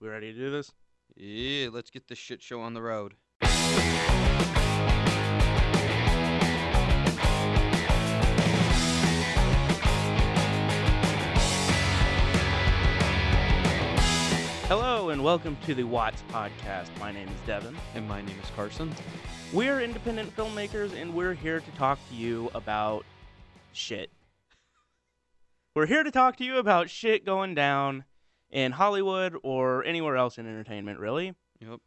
We ready to do this? Yeah, let's get this shit show on the road. Hello and welcome to the Watts Podcast. My name is Devin. And my name is Carson. We're independent filmmakers and we're here to talk to you about shit. We're here to talk to you about shit going down in Hollywood or anywhere else in entertainment, really. Yep.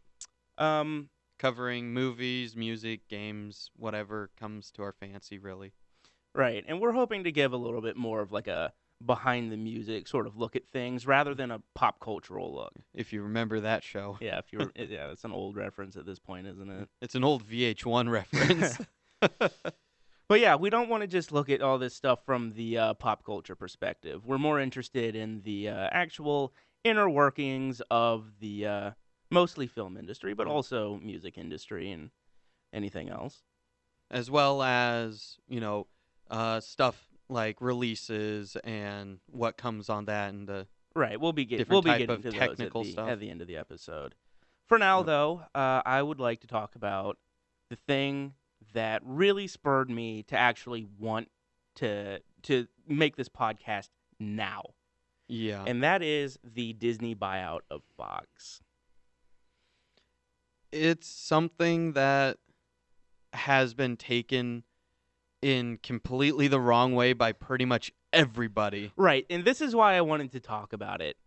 Um, Covering movies, music, games, whatever comes to our fancy, really. right. And we're hoping to give a little bit more of like a behind the music sort of look at things rather than a pop cultural look. If you remember that show. Yeah, if you're yeah, it's an old reference at this point, isn't it? It's an old VH1 reference. But yeah, we don't want to just look at all this stuff from the uh, pop culture perspective. We're more interested in the uh, actual inner workings of the uh, mostly film industry, but also music industry and anything else. as well as, you know, uh, stuff like releases and what comes on that and the Right, we'll be getting we'll be getting to those technical at the, stuff. at the end of the episode. For now, Yep. though, uh, I would like to talk about the thing that really spurred me to actually want to to make this podcast now. yeah. and that is the Disney buyout of Fox. it's something that has been taken in completely the wrong way by pretty much everybody. Right, and this is why I wanted to talk about it.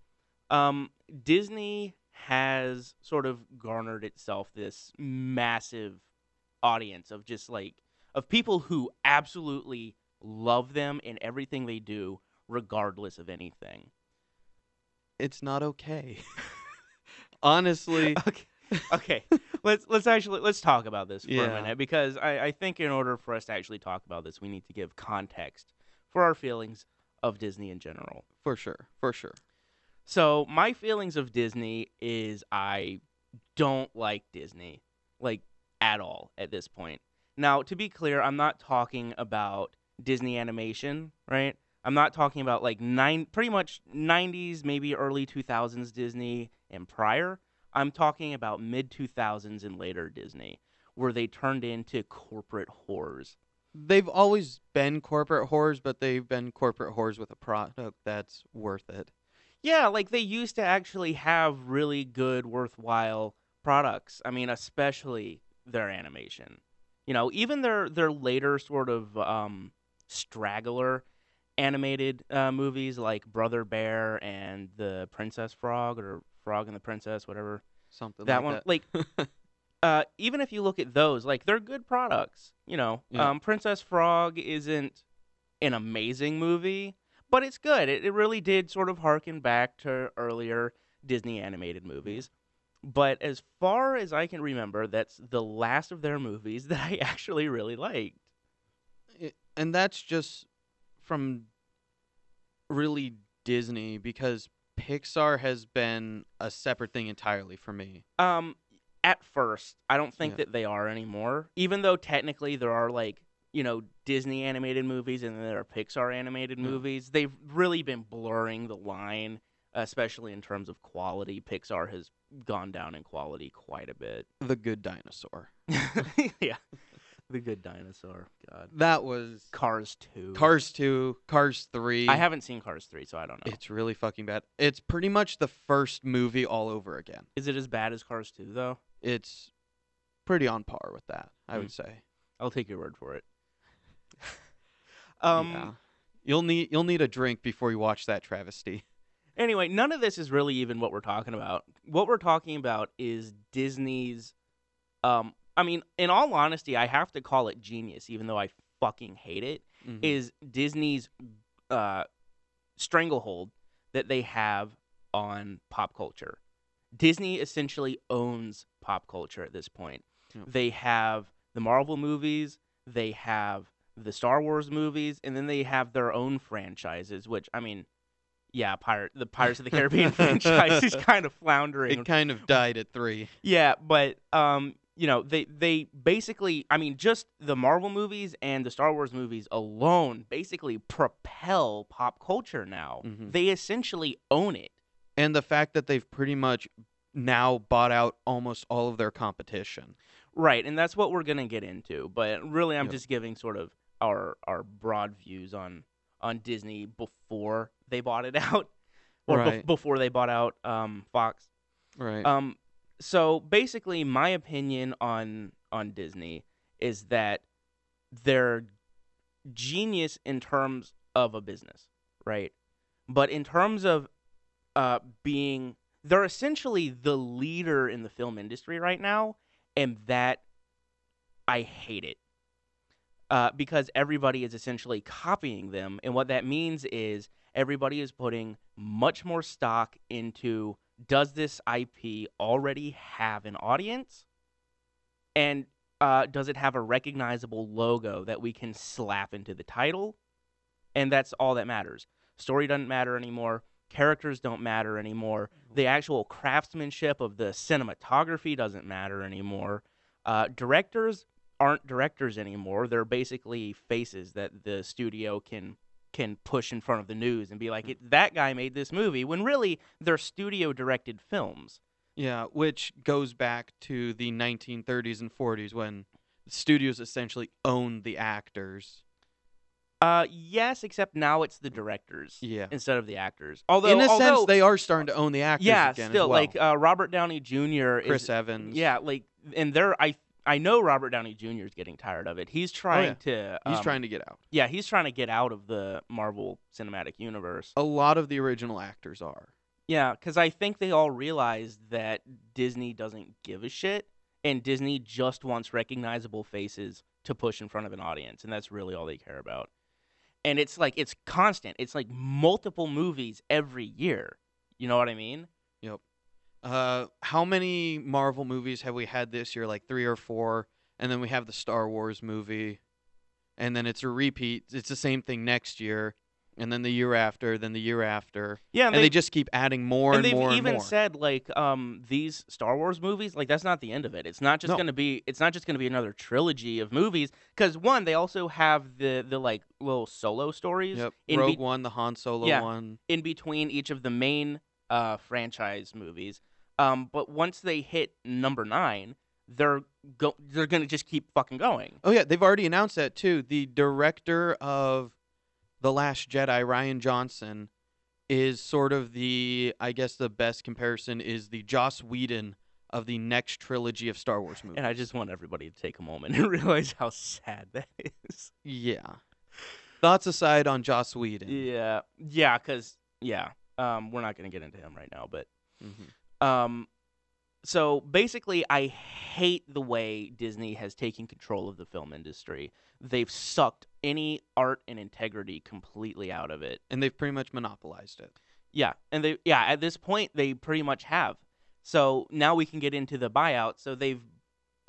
Um, Disney has sort of garnered itself this massive audience of just like of people who absolutely love them and everything they do, regardless of anything. It's not okay. Honestly, okay, okay. let's let's actually let's talk about this for Yeah. a minute because I, I think in order for us to actually talk about this, we need to give context for our feelings of Disney in general. for sure, for sure. So my feelings of Disney is I don't like Disney, like at all at this point. Now, to be clear, I'm not talking about Disney animation, right? I'm not talking about like nine, pretty much 90s, maybe early 2000s Disney and prior. I'm talking about mid 2000s and later Disney, where they turned into corporate whores. They've always been corporate whores, but they've been corporate whores with a product that's worth it. Yeah, like they used to actually have really good, worthwhile products. I mean, especially their animation. You know, even their their later sort of um, straggler animated uh, movies like Brother Bear and the Princess Frog or Frog and the Princess, whatever Something that like one. that. Like, uh, even if you look at those, like they're good products. You know, Yeah. um, Princess Frog isn't an amazing movie, but it's good. It, it really did sort of harken back to earlier Disney animated movies. But as far as I can remember, that's the last of their movies that I actually really liked. And that's just from really Disney because Pixar has been a separate thing entirely for me. Um, at first, I don't think Yeah. that they are anymore. Even though technically there are like you know Disney animated movies and then there are Pixar animated movies. They've really been blurring the line, especially in terms of quality. Pixar has gone down in quality quite a bit. The Good Dinosaur. yeah, the Good Dinosaur. God, That was Cars two. Cars 2, Cars 3. I haven't seen Cars three, so I don't know. It's really fucking bad. It's pretty much the first movie all over again. Is it as bad as Cars two though? It's pretty on par with that, I Hmm. would say. I'll take your word for it. um. yeah. You'll need you'll need a drink before you watch that travesty. Anyway, none of this is really even what we're talking about. What we're talking about is Disney's um I mean, in all honesty, I have to call it genius even though I fucking hate it. Mhm. Is Disney's uh stranglehold that they have on pop culture. Disney essentially owns pop culture at this point. They have the Marvel movies, they have the Star Wars movies, and then they have their own franchises, which I mean, yeah, Pirate the Pirates of the Caribbean franchise is kind of floundering. it kind of died at 3. Yeah, but um, you know, they they basically, I mean, just the Marvel movies and the Star Wars movies alone basically propel pop culture now. Mhm. They essentially own it. and the fact that they've pretty much now bought out almost all of their competition. Right, and that's what we're gonna get into. But really, I'm Yep. just giving sort of our our broad views on on Disney before they bought it out, or Right. before they bought out um, Fox. Right. Um, so basically, my opinion on on Disney is that they're genius in terms of a business, right? But in terms of uh, being, they're essentially the leader in the film industry right now, and that I hate it. Uh, because everybody is essentially copying them, and what that means is everybody is putting much more stock into does this IP already have an audience? And uh, does it have a recognizable logo that we can slap into the title? And that's all that matters. Story doesn't matter anymore. Characters don't matter anymore. The actual craftsmanship of the cinematography doesn't matter anymore. Uh, directors aren't directors anymore. They're basically faces that the studio can can push in front of the news and be like, it, "That guy made this movie," when really they're studio directed films. Yeah, which goes back to the 1930s and 40s when studios essentially owned the actors. Uh, yes, except now it's the directors Yeah. instead of the actors. Although, In a although, sense, they are starting to own the actors yeah, again still well. like uh, Robert Downey Jr. Chris is Evans. yeah, like, and they're I I know Robert Downey Jr. is getting tired of it. He's trying to he's um, trying to get out. yeah he's trying to get out of the Marvel Cinematic Universe. A lot of the original actors are. Yeah, because I think they all realize that Disney doesn't give a shit, and Disney just wants recognizable faces to push in front of an audience, and that's really all they care about. And it's like it's constant. It's like multiple movies every year. You know what I mean? Uh, how many Marvel movies have we had this year? Like three or four, and then we have the Star Wars movie, and then it's a repeat. It's the same thing next year, and then the year after, then the year after, Yeah, and they, just keep adding more and and, they've more even and more. said like um these Star Wars movies like that's not the end of it. It's not just No. gonna be it's not just gonna be another trilogy of movies because one they also have the the like little solo stories yep, in Rogue be- One, the Han Solo Yeah. one. in between each of the main uh franchise movies. Um, but once they hit number nine, they're go they're gonna just keep fucking going. Oh yeah, they've already announced that too. The director of the Last Jedi, Rian Johnson, is sort of the I guess the best comparison is the Joss Whedon of the next trilogy of Star Wars movies. And I just want everybody to take a moment and realize how sad that is. yeah. Thoughts aside on Joss Whedon. Yeah, yeah, because yeah, um, we're not gonna get into him right now, but Mhm. um, so basically, I hate the way Disney has taken control of the film industry. They've sucked any art and integrity completely out of it. And they've pretty much monopolized it. Yeah, and they yeah at this point they pretty much have. So now we can get into the buyout. So they've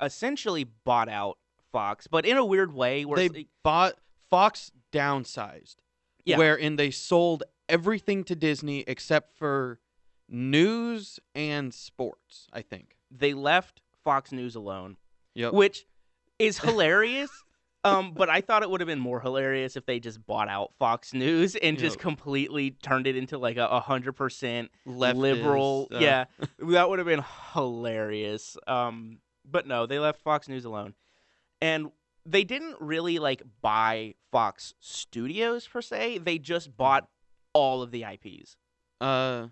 essentially bought out Fox, but in a weird way where They bought Fox downsized. Yeah. Wherein they sold everything to Disney except for news and sports, I think. they left Fox News alone, Yep. which is hilarious. um, but I thought it would have been more hilarious if they just bought out Fox News and just completely turned it into like a a hundred percent liberal. uh, yeah, that would have been hilarious. Um, but no, they left Fox News alone, and they didn't really like buy Fox Studios per se. They just bought all of the IPs. Uh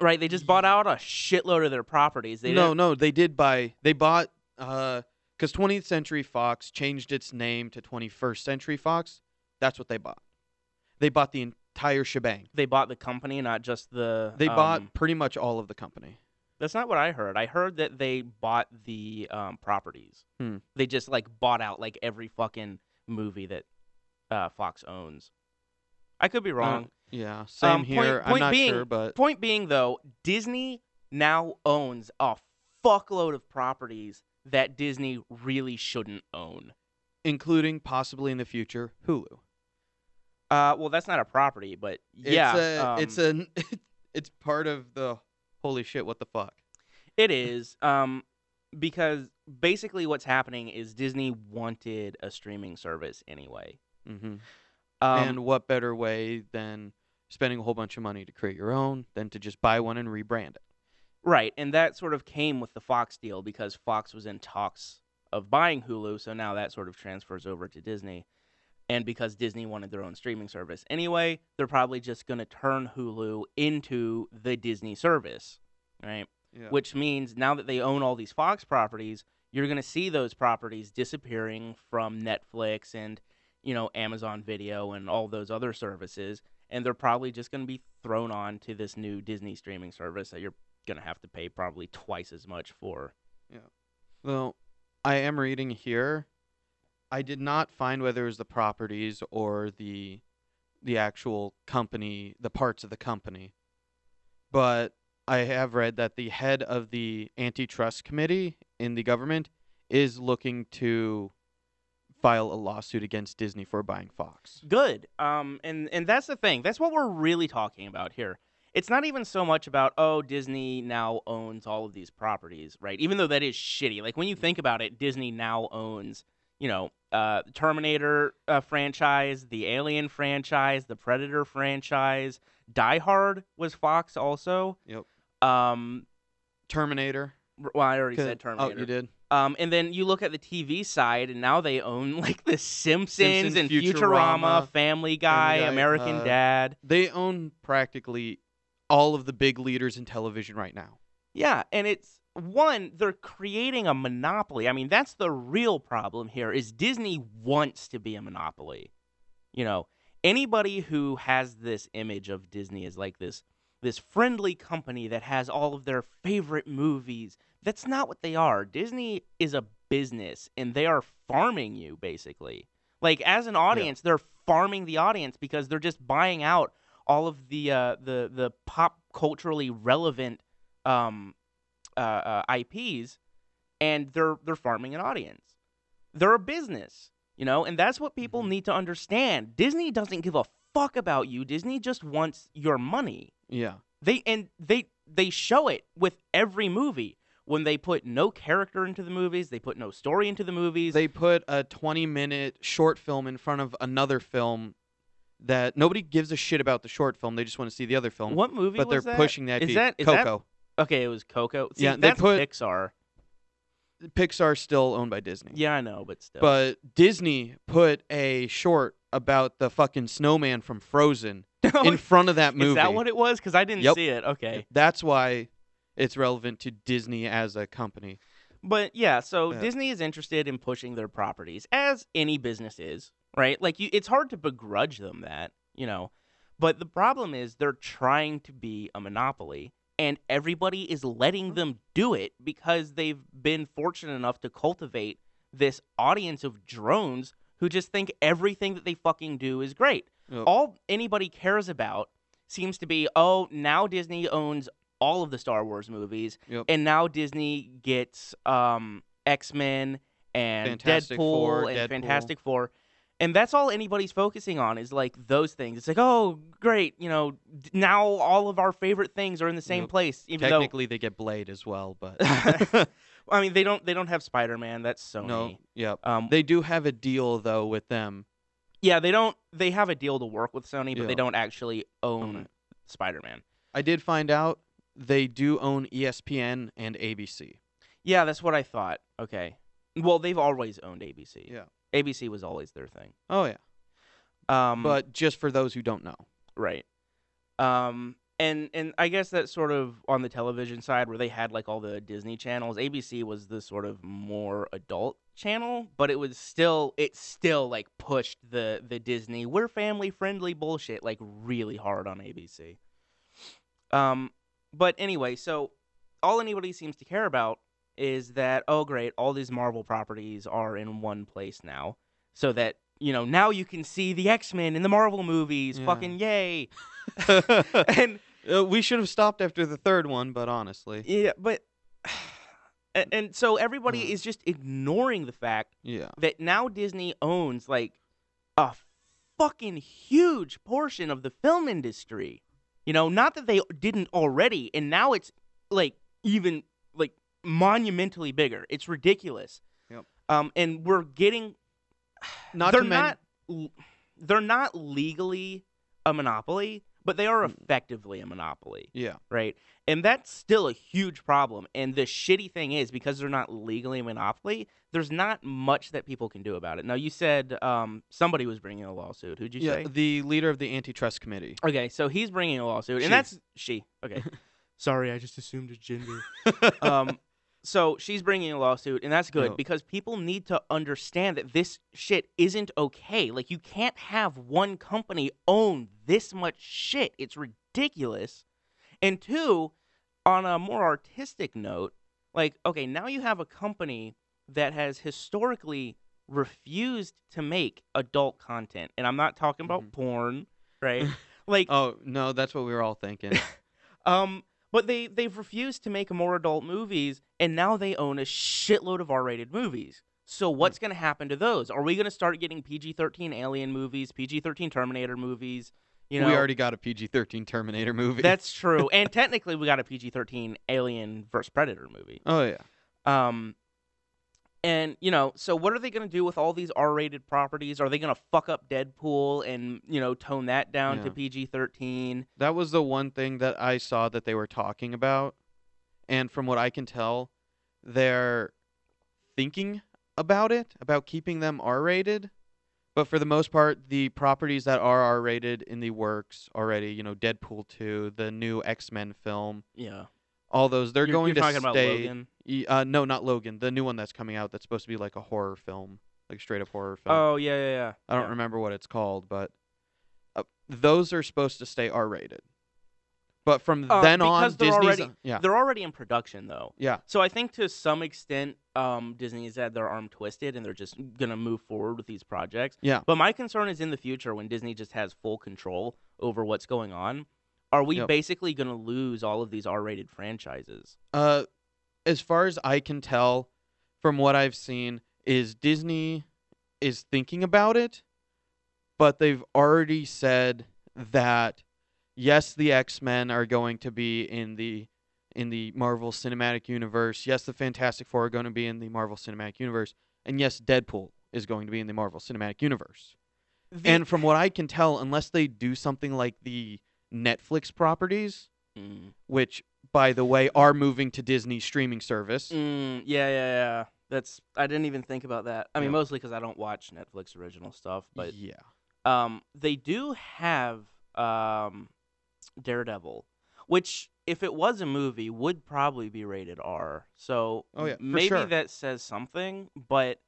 Right? They just bought out a shitload of their properties. They no, didn't- no, they did buy. They bought uh because 20th Century Fox changed its name to 21st Century Fox. That's what they bought. They bought the entire shebang. they bought the company, not just the. They um, bought pretty much all of the company. That's not what I heard. I heard that they bought the um, properties. Hmm. They just like bought out like every fucking movie that uh, Fox owns. I could be wrong. Yeah, same Um, point- here. I'm not being- sure, but Point being, though, Disney now owns a fuckload of properties that Disney really shouldn't own. including possibly in the future Hulu. Uh, well, that's not a property, but yeah, it's a, um, it's a, it's part of the holy shit. What the fuck? It is, um, because basically what's happening is Disney wanted a streaming service anyway. hmm Um, and what better way than spending a whole bunch of money to create your own than to just buy one and rebrand it. Right, and that sort of came with the Fox deal because Fox was in talks of buying Hulu, so now that sort of transfers over to Disney. And because Disney wanted their own streaming service anyway, they're probably just going to turn Hulu into the Disney service, right? Yeah. Which means now that they own all these Fox properties, you're going to see those properties disappearing from Netflix and, you know, Amazon Video and all those other services, and they're probably just going to be thrown on to this new Disney streaming service that you're going to have to pay probably twice as much for. Yeah. Well, I am reading here. I did not find whether it was the properties or the the actual company, the parts of the company. But I have read that the head of the antitrust committee in the government is looking to file a lawsuit against Disney for buying Fox. Good. Um, and and that's the thing. That's what we're really talking about here. It's not even so much about oh Disney now owns all of these properties, right? Even though that is shitty. Like when you think about it, Disney now owns you know uh, Terminator uh, franchise, the Alien franchise, the Predator franchise. Die Hard was Fox also. Yep. Um, Terminator. well, I already said Terminator. Oh, you did. Um, and then you look at the TV side, and now they own like The Simpsons, Simpsons, and Futurama, Futurama, Family Guy, Guy, American uh, Dad. They own practically all of the big leaders in television right now. Yeah, and it's one they're creating a monopoly. I mean, that's the real problem here. Is Disney wants to be a monopoly. You know, anybody who has this image of Disney as like this this friendly company that has all of their favorite movies. That's not what they are. Disney is a business and they are farming you basically. Like as an audience, they're farming the audience because they're just buying out all of the uh, the the pop culturally relevant um, uh, uh, IPs, and they're they're farming an audience. They're a business, you know, and that's what people Mhm. need to understand. Disney doesn't give a fuck about you. Disney just wants your money. Yeah. They and they they show it with every movie. When they put no character into the movies, they put no story into the movies. They put a 20 minute short film in front of another film that nobody gives a shit about the short film. They just want to see the other film. what movie but they're that? pushing that. Is IP. that- is that- Coco? Okay, it was Coco. See, Yeah, they put- Pixar. Pixar's still owned by Disney. Yeah, I know, but still. But Disney put a short about the fucking snowman from Frozen in front of that movie. Is that what it was? Because I didn't Yep. see it. Okay. That's why it's relevant to Disney as a company. But yeah, so Yeah. Disney is interested in pushing their properties, as any business is, right? Like you, it's hard to begrudge them that, you know. But the problem is they're trying to be a monopoly, and everybody is letting mm-hmm. them do it because they've been fortunate enough to cultivate this audience of drones who just think everything that they fucking do is great. Yep. All anybody cares about seems to be, oh, now Disney owns all of the Star Wars movies, Yep. and now Disney gets um, X Men and Fantastic Deadpool Four, and Deadpool. Fantastic Four, and that's all anybody's focusing on is like those things. It's like, oh, great, you know, now all of our favorite things are in the same Yep. place, even though. Technically, they get Blade as well, but I mean, they don't. They don't have Spider Man. That's Sony. no. Yep. Um, They do have a deal though with them. yeah, they don't. They have a deal to work with Sony, but they don't actually Own own. Spider Man. I did find out they do own ESPN and ABC. Yeah, that's what I thought. Okay. Well, they've always owned ABC. Yeah. ABC was always their thing. Oh yeah. Um, But just for those who don't know. right. Um, and and I guess that's sort of on the television side where they had like all the Disney channels. ABC was the sort of more adult channel, but it was still it still like pushed the the Disney we're family friendly bullshit like really hard on ABC. Um, but anyway, so all anybody seems to care about is that oh great, all these Marvel properties are in one place now, so that you know now you can see the X Men in the Marvel movies. Yeah. Fucking yay! and Uh, we should have stopped after the third one, but honestly, yeah, but and, and so everybody Hmm. is just ignoring the fact yeah. that now Disney owns like a fucking huge portion of the film industry. You know, not that they didn't already, and now it's like even like monumentally bigger. It's ridiculous. Yep. Um, and we're getting Not they're men- not l- they're not legally a monopoly, but they are Mm. effectively a monopoly, Yeah. right? And that's still a huge problem. And the shitty thing is because they're not legally a monopoly, there's not much that people can do about it. Now you said um, somebody was bringing a lawsuit. Who'd you yeah. say? The leader of the antitrust committee. Okay, so he's bringing a lawsuit, She. and that's she. Okay, sorry, I just assumed a gender. um, so she's bringing a lawsuit, and that's good because people need to understand that this shit isn't okay. Like, you can't have one company own this much shit. It's ridiculous. And two, on a more artistic note, like, okay, now you have a company that has historically refused to make adult content, and I'm not talking about Mhm. porn, right? like, Oh no, that's what we were all thinking. um, but they they've refused to make more adult movies, and now they own a shitload of R-rated movies. So what's going to happen to those? Are we going to start getting PG-13 Alien movies, PG-13 Terminator movies? You know, we already got a PG-13 Terminator movie. that's true, and technically we got a PG-13 Alien vs Predator movie. oh yeah. Um, and you know, so what are they going to do with all these R-rated properties? Are they going to fuck up Deadpool and you know tone that down to PG-13? That was the one thing that I saw that they were talking about. And from what I can tell, they're thinking about it, about keeping them R rated. But for the most part, the properties that are R rated in the works already, you know, Deadpool 2, the new X Men film, Yeah, all those, they're You're- going you're to talking about stay. Logan. Uh, no, not Logan. The new one that's coming out that's supposed to be like a horror film, like straight up horror film. Oh yeah, yeah, yeah. I don't yeah. remember what it's called, but uh, those are supposed to stay R rated. But from Uh, then on, Disney's already- yeah, They're already in production though. yeah, So I think to some extent, um, Disney's had their arm twisted and they're just gonna move forward with these projects. Yeah. But my concern is in the future when Disney just has full control over what's going on. Are we Yep. basically gonna lose all of these R-rated franchises? Uh, as far as I can tell, from what I've seen, is Disney is thinking about it, but they've already said that yes, the X Men are going to be in the in the Marvel Cinematic Universe. Yes, the Fantastic Four are going to be in the Marvel Cinematic Universe, and yes, Deadpool is going to be in the Marvel Cinematic Universe. The- And from what I can tell, unless they do something like the Netflix properties, Mm. which by the way are moving to Disney's streaming service. Mm, yeah, yeah, yeah. That's I didn't even think about that. I mean, Yeah. mostly because I don't watch Netflix original stuff, but yeah. um, they do have um, Daredevil, which if it was a movie would probably be rated R. So Oh, yeah, maybe sure. that says something, but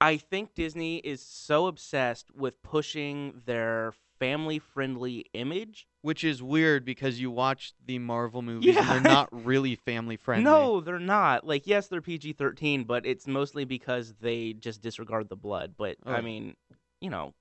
I think Disney is so obsessed with pushing their family-friendly image. Which is weird because you watch the Marvel movies and they're not really family friendly. No, they're not. Like, yes, they're PG-13, but it's mostly because they just disregard the blood. But Oh, I mean, you know.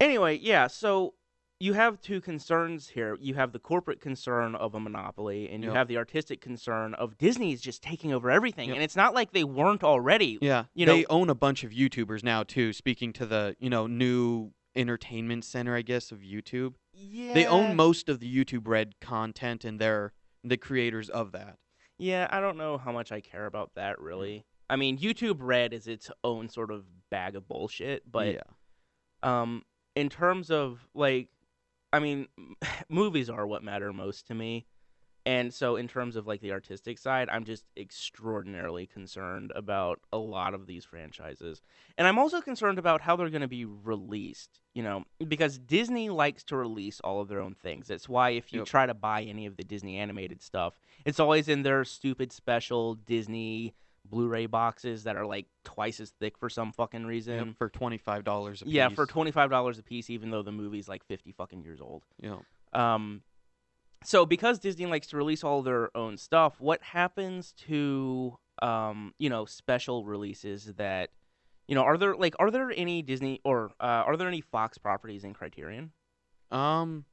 Anyway, yeah. So you have two concerns here. You have the corporate concern of a monopoly, and you Yep. have the artistic concern of Disney's just taking over everything. Yep. And it's not like they weren't already. Yeah. You they know- own a bunch of YouTubers now too, speaking to the, you know, new entertainment center, I guess, of YouTube. Yeah. They own most of the YouTube Red content and they're the creators of that. Yeah, I don't know how much I care about that Mm. really. I mean, YouTube Red is its own sort of bag of bullshit, but yeah. um in terms of like i mean movies are what matter most to me and so in terms of like the artistic side i'm just extraordinarily concerned about a lot of these franchises and i'm also concerned about how they're going to be released you know because disney likes to release all of their own things that's why if you Yep. try to buy any of the disney animated stuff it's always in their stupid special disney blu-ray boxes that are like twice as thick for some fucking reason Yep, for twenty five dollars a piece. yeah, for twenty five dollars a piece, even though the movie's like fifty fucking years old. Yeah. Um, so because Disney likes to release all their own stuff, what happens to um, you know, special releases that, you know, are there like are there any Disney or uh, are there any Fox properties in Criterion? Um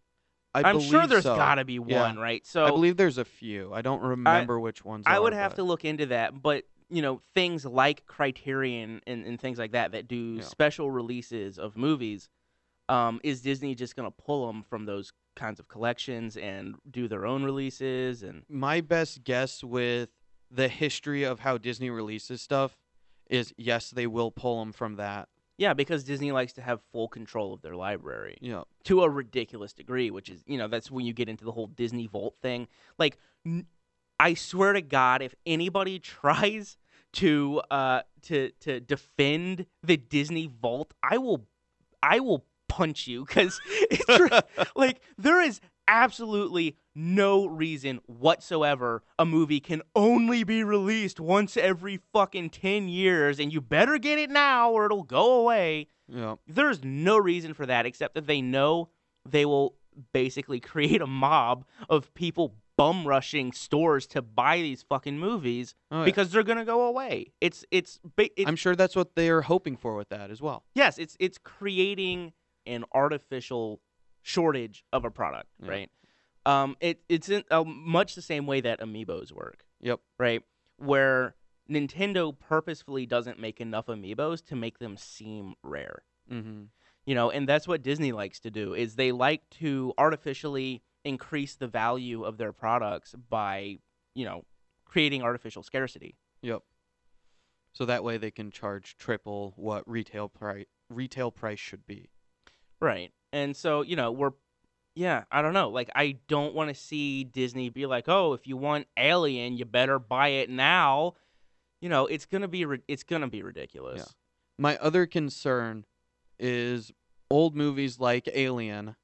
I am sure there's so. got to be Yeah. one, right? So I believe there's a few. I don't remember which ones. I would have but- to look into that, but you know, things like Criterion and, and things like that that do Yeah. special releases of movies, um, is Disney just gonna pull them from those kinds of collections and do their own releases? And my best guess with the history of how Disney releases stuff is yes, they will pull them from that. Yeah, because Disney likes to have full control of their library Yeah. to a ridiculous degree, which is, you know, that's when you get into the whole Disney Vault thing. Like, n- I swear to God, if anybody tries to uh to to defend the Disney Vault, I will I will punch you because it's like there is absolutely no reason whatsoever a movie can only be released once every fucking 10 years and you better get it now or it'll go away. yeah. There's no reason for that except that they know they will basically create a mob of people bum rushing stores to buy these fucking movies Oh, yeah. because they're going to go away. It's it's, it's I'm sure that's what they're hoping for with that as well. yes, it's it's creating an artificial shortage of a product, Yeah. right? Um, it it's in uh, much the same way that amiibos work, Yep. right? Where Nintendo purposefully doesn't make enough amiibos to make them seem rare, Mm-hmm. you know, and that's what Disney likes to do is they like to artificially increase the value of their products by, you know, creating artificial scarcity. Yep. So that way they can charge triple what retail price retail price should be. Right. And so, you know, we're yeah, I don't know. Like I don't want to see Disney be like, "Oh, if you want Alien, you better buy it now." You know, it's going to be ri- it's going to be ridiculous. My other concern is old movies like Alien.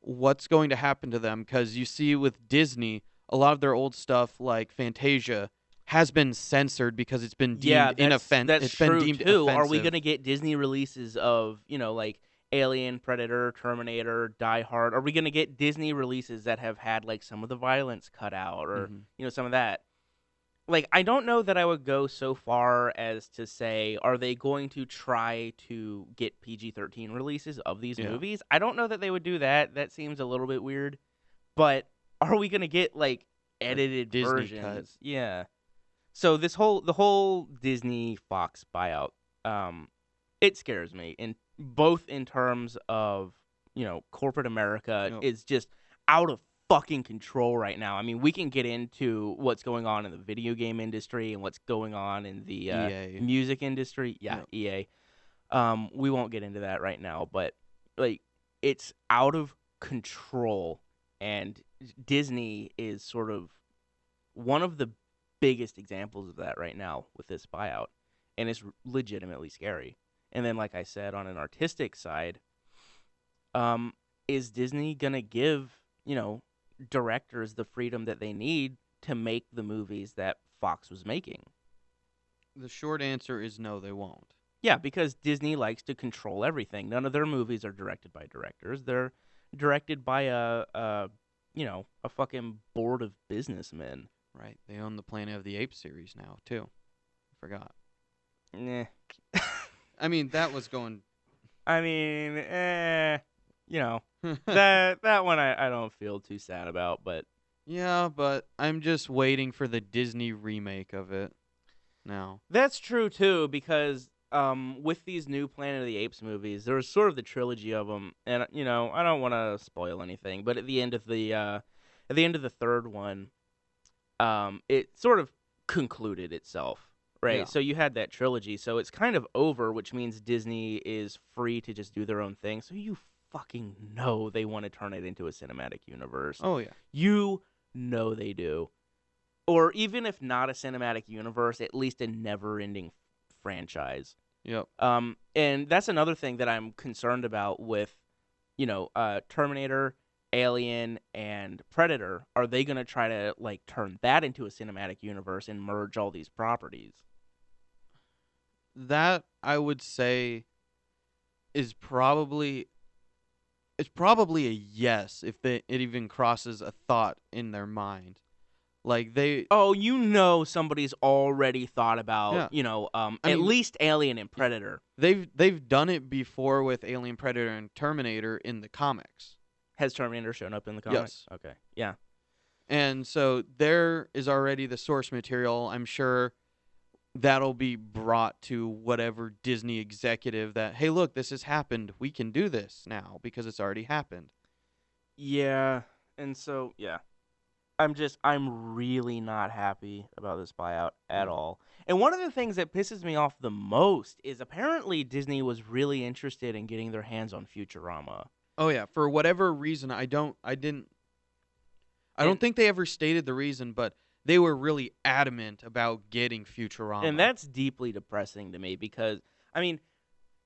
What's going to happen to them? Because you see with Disney, a lot of their old stuff like Fantasia has been censored because it's been deemed yeah, that's, inoffen- that's it's true been deemed too. Are we going to get Disney releases of, you know, like Alien, Predator, Terminator, Die Hard? Are we going to get Disney releases that have had like some of the violence cut out or Mhm. you know some of that like i don't know that i would go so far as to say are they going to try to get pg-13 releases of these Yeah. movies i don't know that they would do that that seems a little bit weird but are we going to get like edited Disney versions cut. yeah so this whole the whole disney fox buyout um it scares me in both in terms of you know corporate america Yep. is just out of fucking control right now. I mean, we can get into what's going on in the video game industry and what's going on in the uh, music industry. Yeah, EA. Um, we won't get into that right now, but like it's out of control, and Disney is sort of one of the biggest examples of that right now with this buyout, and it's legitimately scary. And then, like I said, on an artistic side, um, is Disney gonna give you know directors the freedom that they need to make the movies that Fox was making? The short answer is no, they won't. Yeah, because Disney likes to control everything. None of their movies are directed by directors. They're directed by a, a you know, a fucking board of businessmen. Right. They own the Planet of the Apes series now too. I forgot. Nah. I mean, that was going. I mean, eh, you know, that that one I, I don't feel too sad about, but yeah, but I'm just waiting for the Disney remake of it. Now. That's true too, because um, with these new Planet of the Apes movies, there was sort of the trilogy of them, and you know, I don't want to spoil anything, but at the end of the uh, at the end of the third one, um, it sort of concluded itself, right? Yeah. So you had that trilogy, so it's kind of over, which means Disney is free to just do their own thing. So you fucking know they want to turn it into a cinematic universe. Oh yeah. You know they do. Or even if not a cinematic universe, at least a never-ending franchise. Yep. Um, and that's another thing that I'm concerned about with, you know, uh, Terminator, Alien, and Predator. Are they going to try to like turn that into a cinematic universe and merge all these properties? That I would say is probably it's probably a yes if they, it even crosses a thought in their mind. Like they Oh, you know, somebody's already thought about, Yeah. you know, um, I at mean- least Alien and Predator. they've they've done it before with Alien Predator and Terminator in the comics. Has Terminator shown up in the comics? Yes. Okay. Yeah. And so there is already the source material. I'm sure that'll be brought to whatever Disney executive that, hey, look, this has happened. We can do this now because it's already happened. Yeah, and so yeah, I'm just I'm really not happy about this buyout at Mm. all. And one of the things that pisses me off the most is apparently Disney was really interested in getting their hands on Futurama. Oh yeah, for whatever reason, I don't, I didn't, I don't think they ever stated the reason, but they were really adamant about getting Futurama. And that's deeply depressing to me because I mean,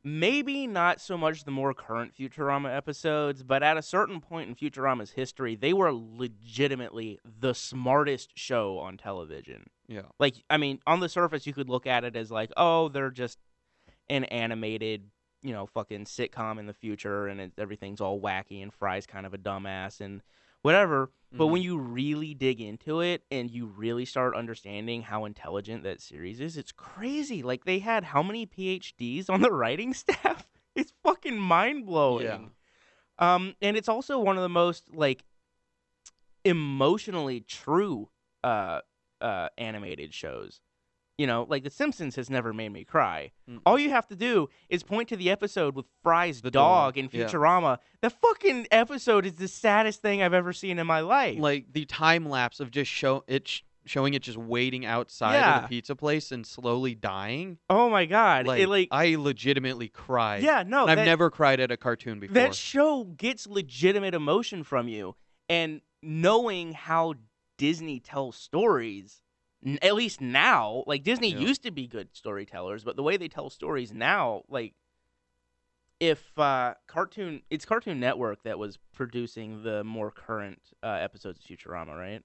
maybe not so much the more current Futurama episodes, but at a certain point in Futurama's history, they were legitimately the smartest show on television. yeah, Like, I mean, on the surface, you could look at it as like, oh, they're just an animated, you know, fucking sitcom in the future, and it, everything's all wacky, and Fry's kind of a dumbass, and whatever. But Mhm. when you really dig into it and you really start understanding how intelligent that series is, it's crazy. Like, they had how many PhDs on the writing staff? It's fucking mind blowing. Yeah. Um, and it's also one of the most like emotionally true uh uh animated shows. You know, like The Simpsons has never made me cry. Mm. All you have to do is point to the episode with Fry's The dog dog, in yeah. Futurama. The fucking episode is the saddest thing I've ever seen in my life. like the time lapse of just show it sh- showing it just waiting outside of Yeah. the pizza place and slowly dying. oh my god. Like, it like I legitimately cried. Yeah, no. and I've never cried at a cartoon before. that show gets legitimate emotion from you and knowing how disney tells stories at least now like disney Yeah. used to be good storytellers but the way they tell stories now like if uh cartoon it's cartoon network that was producing the more current uh, episodes of futurama right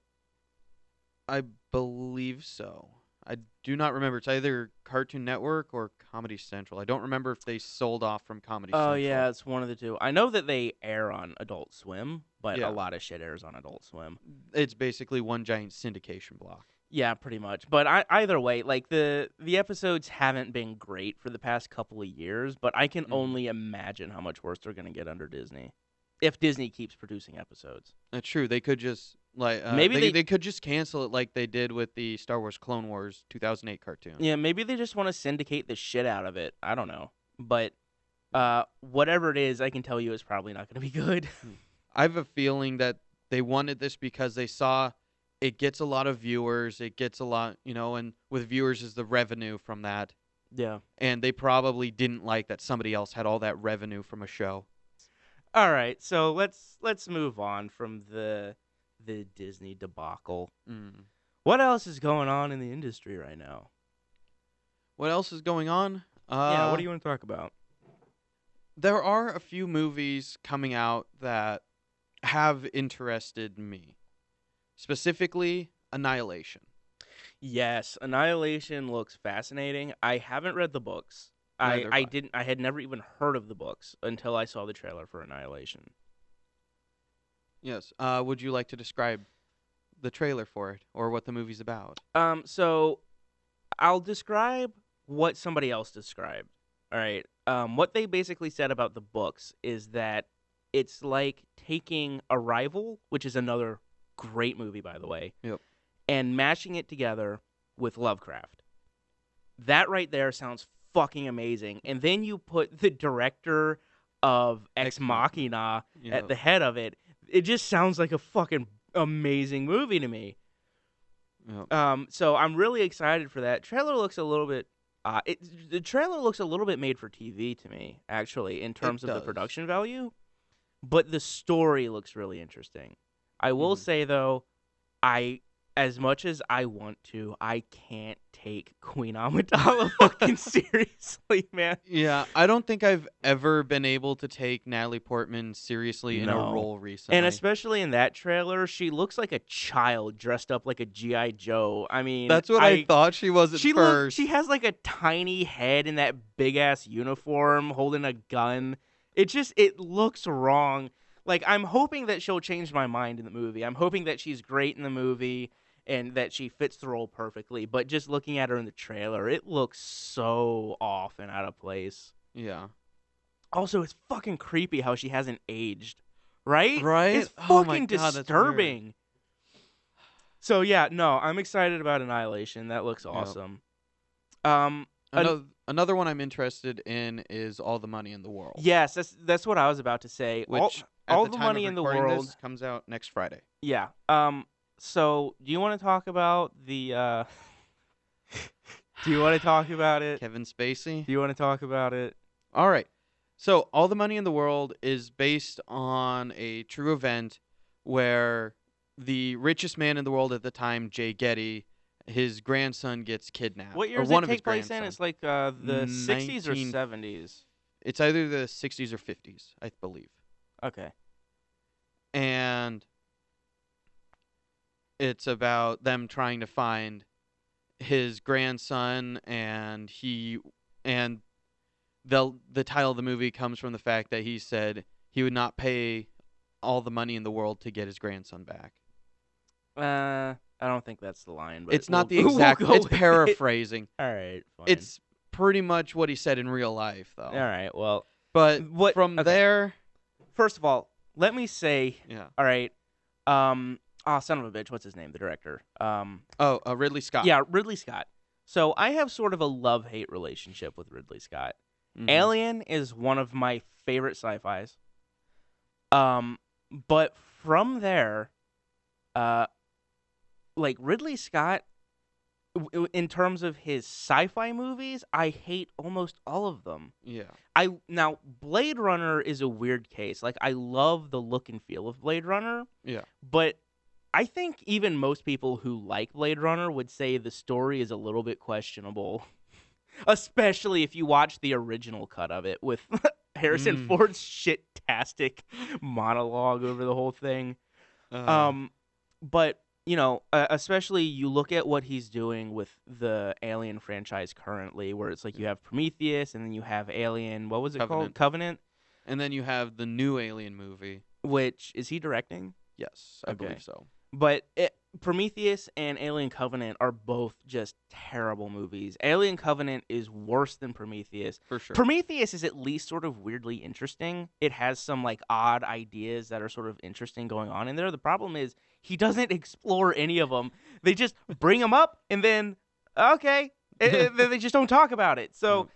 I believe so. I do not remember. It's either Cartoon Network or Comedy Central. I don't remember if they sold off from Comedy oh Central. Oh yeah it's one of the two i know that they air on adult swim but Yeah. a lot of shit airs on adult swim It's basically one giant syndication block. Yeah, pretty much. But I, either way, like the the episodes haven't been great for the past couple of years, but I can Mhm. only imagine how much worse they're going to get under Disney if Disney keeps producing episodes. That's true. They could just like uh, Maybe they, they- they could just cancel it like they did with the Star Wars Clone Wars 2008 cartoon. Yeah, maybe they just want to syndicate the shit out of it. I don't know. But uh whatever it is, I can tell you it's probably not going to be good. I have a feeling that they wanted this because they saw it gets a lot of viewers, it gets a lot, you know, and with viewers is the revenue from that. yeah. And they probably didn't like that somebody else had all that revenue from a show. All right. So let's let's move on from the the Disney debacle. Mm. What else is going on in the industry right now? What else is going on? Uh, yeah, what do you want to talk about? There are a few movies coming out that have interested me. Specifically, Annihilation. Yes, Annihilation looks fascinating. I haven't read the books. I, Neither I I. didn't I had never even heard of the books until I saw the trailer for Annihilation. Yes. Uh, would you like to describe the trailer for it or what the movie's about? Um so I'll describe what somebody else described. All right. Um what they basically said about the books is that it's like taking Arrival, which is another great movie by the way. Yep. And mashing it together with Lovecraft. That right there sounds fucking amazing. And then you put the director of Ex Machina You at the head of it. It just sounds like a fucking amazing movie to me. yeah. Um, so I'm really excited for that. Trailer looks a little bit. Uh, it, the trailer looks a little bit made for TV to me, actually, in terms of the production value. But the story looks really interesting. I will Mhm. say though, I as much as I want to, I can't take Queen Amidala fucking seriously, man. Yeah, I don't think I've ever been able to take Natalie Portman seriously in a role recently. And especially in that trailer, she looks like a child dressed up like a GI Joe. I mean, That's what I, thought she was at she look, first. she has like a tiny head in that big ass uniform, holding a gun. It just it looks wrong. Like I'm hoping that she'll change my mind in the movie. I'm hoping that she's great in the movie and that she fits the role perfectly. But just looking at her in the trailer, it looks so off and out of place. yeah. Also, it's fucking creepy how she hasn't aged. Right? Right? It's Oh my fucking God, disturbing. So yeah, no, I'm excited about Annihilation. That looks Yep. awesome. Um An- Another, another one I'm interested in is All the Money in the World. yes, that's that's what I was about to say. Which all, all the, the money in the world. this comes out next Friday. Yeah. Um so do you want to talk about the? uh Do you want to talk about it? Kevin Spacey. Do you want to talk about it? All right. So, All the Money in the World is based on a true event where the richest man in the world at the time, Jay Getty, his grandson gets kidnapped. What year does one it take place in? It's like uh, the 60s or 70s. It's either the 60s or 50s, I believe. Okay. And it's about them trying to find his grandson and he and the the title of the movie comes from the fact that he said he would not pay all the money in the world to get his grandson back. Uh, I don't think that's the line, but it's not the we'll- we'll exact it's with it. paraphrasing. All right. Fine. It's pretty much what he said in real life though. all right. Well, But what from okay. there, First of all, let me say, yeah. all right. Um, oh, son of a bitch. What's his name? The director. Um, Oh, uh, Ridley Scott. yeah, Ridley Scott. So I have sort of a love hate relationship with Ridley Scott. Mhm. Alien is one of my favorite sci-fi's. Um, but from there, uh, like Ridley Scott, in terms of his sci-fi movies, I hate almost all of them. Yeah. I now Blade Runner is a weird case. Like I love the look and feel of Blade Runner. Yeah. But I think even most people who like Blade Runner would say the story is a little bit questionable. Especially if you watch the original cut of it with Harrison Mm. Ford's shit-tastic monologue over the whole thing. Uh, Um, but you know, uh, especially you look at what he's doing with the Alien franchise currently, where it's like you have Prometheus and then you have Alien. What was it called? Covenant. Covenant. and then you have the new Alien movie. Which is he directing? Yes, I Okay. believe so. But it, Prometheus and Alien Covenant are both just terrible movies. Alien Covenant is worse than Prometheus. For sure. Prometheus is at least sort of weirdly interesting. It has some like odd ideas that are sort of interesting going on in there. The problem is he doesn't explore any of them. They just bring them up and then okay, eh, eh, they just don't talk about it. So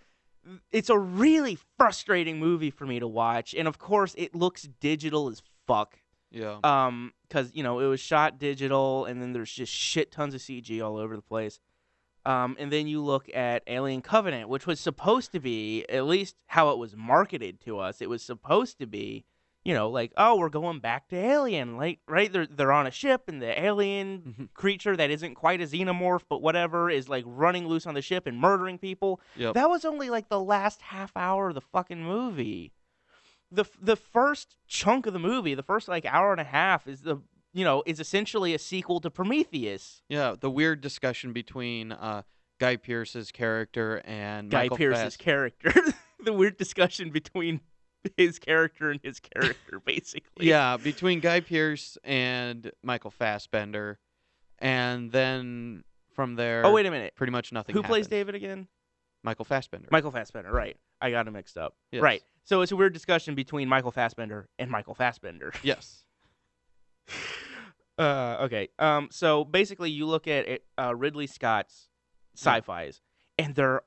it's a really frustrating movie for me to watch. And of course, it looks digital as fuck yeah. um because you know it was shot digital and then there's just shit tons of cg all over the place um and then you look at alien covenant which was supposed to be at least how it was marketed to us it was supposed to be you know like oh we're going back to alien like right they're, they're on a ship and the alien Mhm. creature that isn't quite a xenomorph but whatever is like running loose on the ship and murdering people Yep. that was only like the last half hour of the fucking movie. The the first chunk of the movie, the first like hour and a half is the you know, is essentially a sequel to Prometheus. Yeah, the weird discussion between uh, Guy Pearce's character and Guy Michael Pearce's Fass- character. the weird discussion between his character and his character basically. Yeah, between Guy Pearce and Michael Fassbender, and then from there, Oh wait a minute. pretty much nothing. Who plays. David again? Michael Fassbender. Michael Fassbender, right. I got him mixed up. Yes. Right. So it's a weird discussion between Michael Fassbender and Michael Fassbender. Yes. Uh, okay. Um, so basically, you look at it, uh, Ridley Scott's sci-fi's, and they're,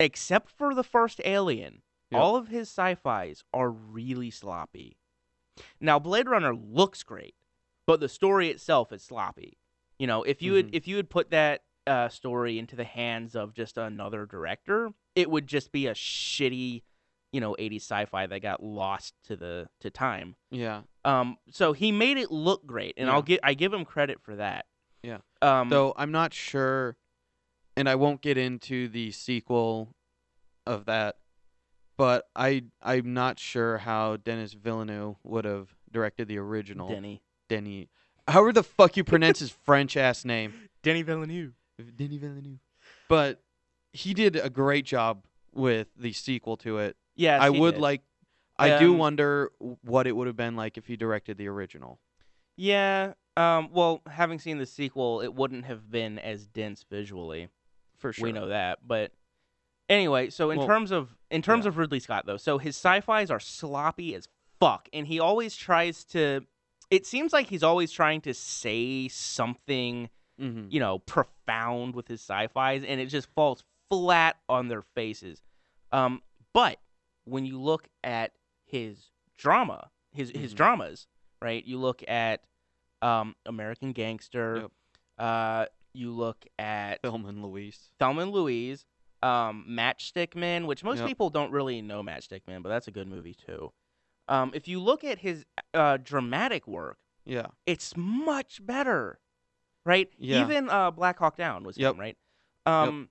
except for the first Alien, Yeah. all of his sci-fi's are really sloppy. Now, Blade Runner looks great, but the story itself is sloppy. You know, if you had Mhm. if you had put that uh, story into the hands of just another director, it would just be a shitty, you know, 80s sci-fi that got lost to the to time. Yeah. Um, so he made it look great, and Yeah. I'll get I give him credit for that. Yeah. Um, Though I'm not sure, and I won't get into the sequel of that, but I I'm not sure how Denis Villeneuve would have directed the original Denny, Denny. However the fuck you pronounce his French ass name, Denny Villeneuve. Denny Villeneuve. But he did a great job with the sequel to it. Yes, I he would did. like. I do Um, wonder what it would have been like if he directed the original. Yeah. Um. Well, having seen the sequel, it wouldn't have been as dense visually. For sure. We know that, but anyway. So in Well, terms of in terms yeah. of Ridley Scott, though, so his sci-fi's are sloppy as fuck, and he always tries to. It seems like he's always trying to say something hmm you know, profound with his sci-fi's, and it just falls flat on their faces. Um, but when you look at his drama, his his Mhm. dramas, right? You look at um, American Gangster. Yep. Uh, you look at Thelma and Louise. Thelma and Louise, um, Matchstick Men, which most Yep. people don't really know Matchstick Men, but that's a good movie too. Um, if you look at his uh, dramatic work, Yeah. it's much better, right? Yeah. Even uh, Black Hawk Down was Yep. him, right? Um,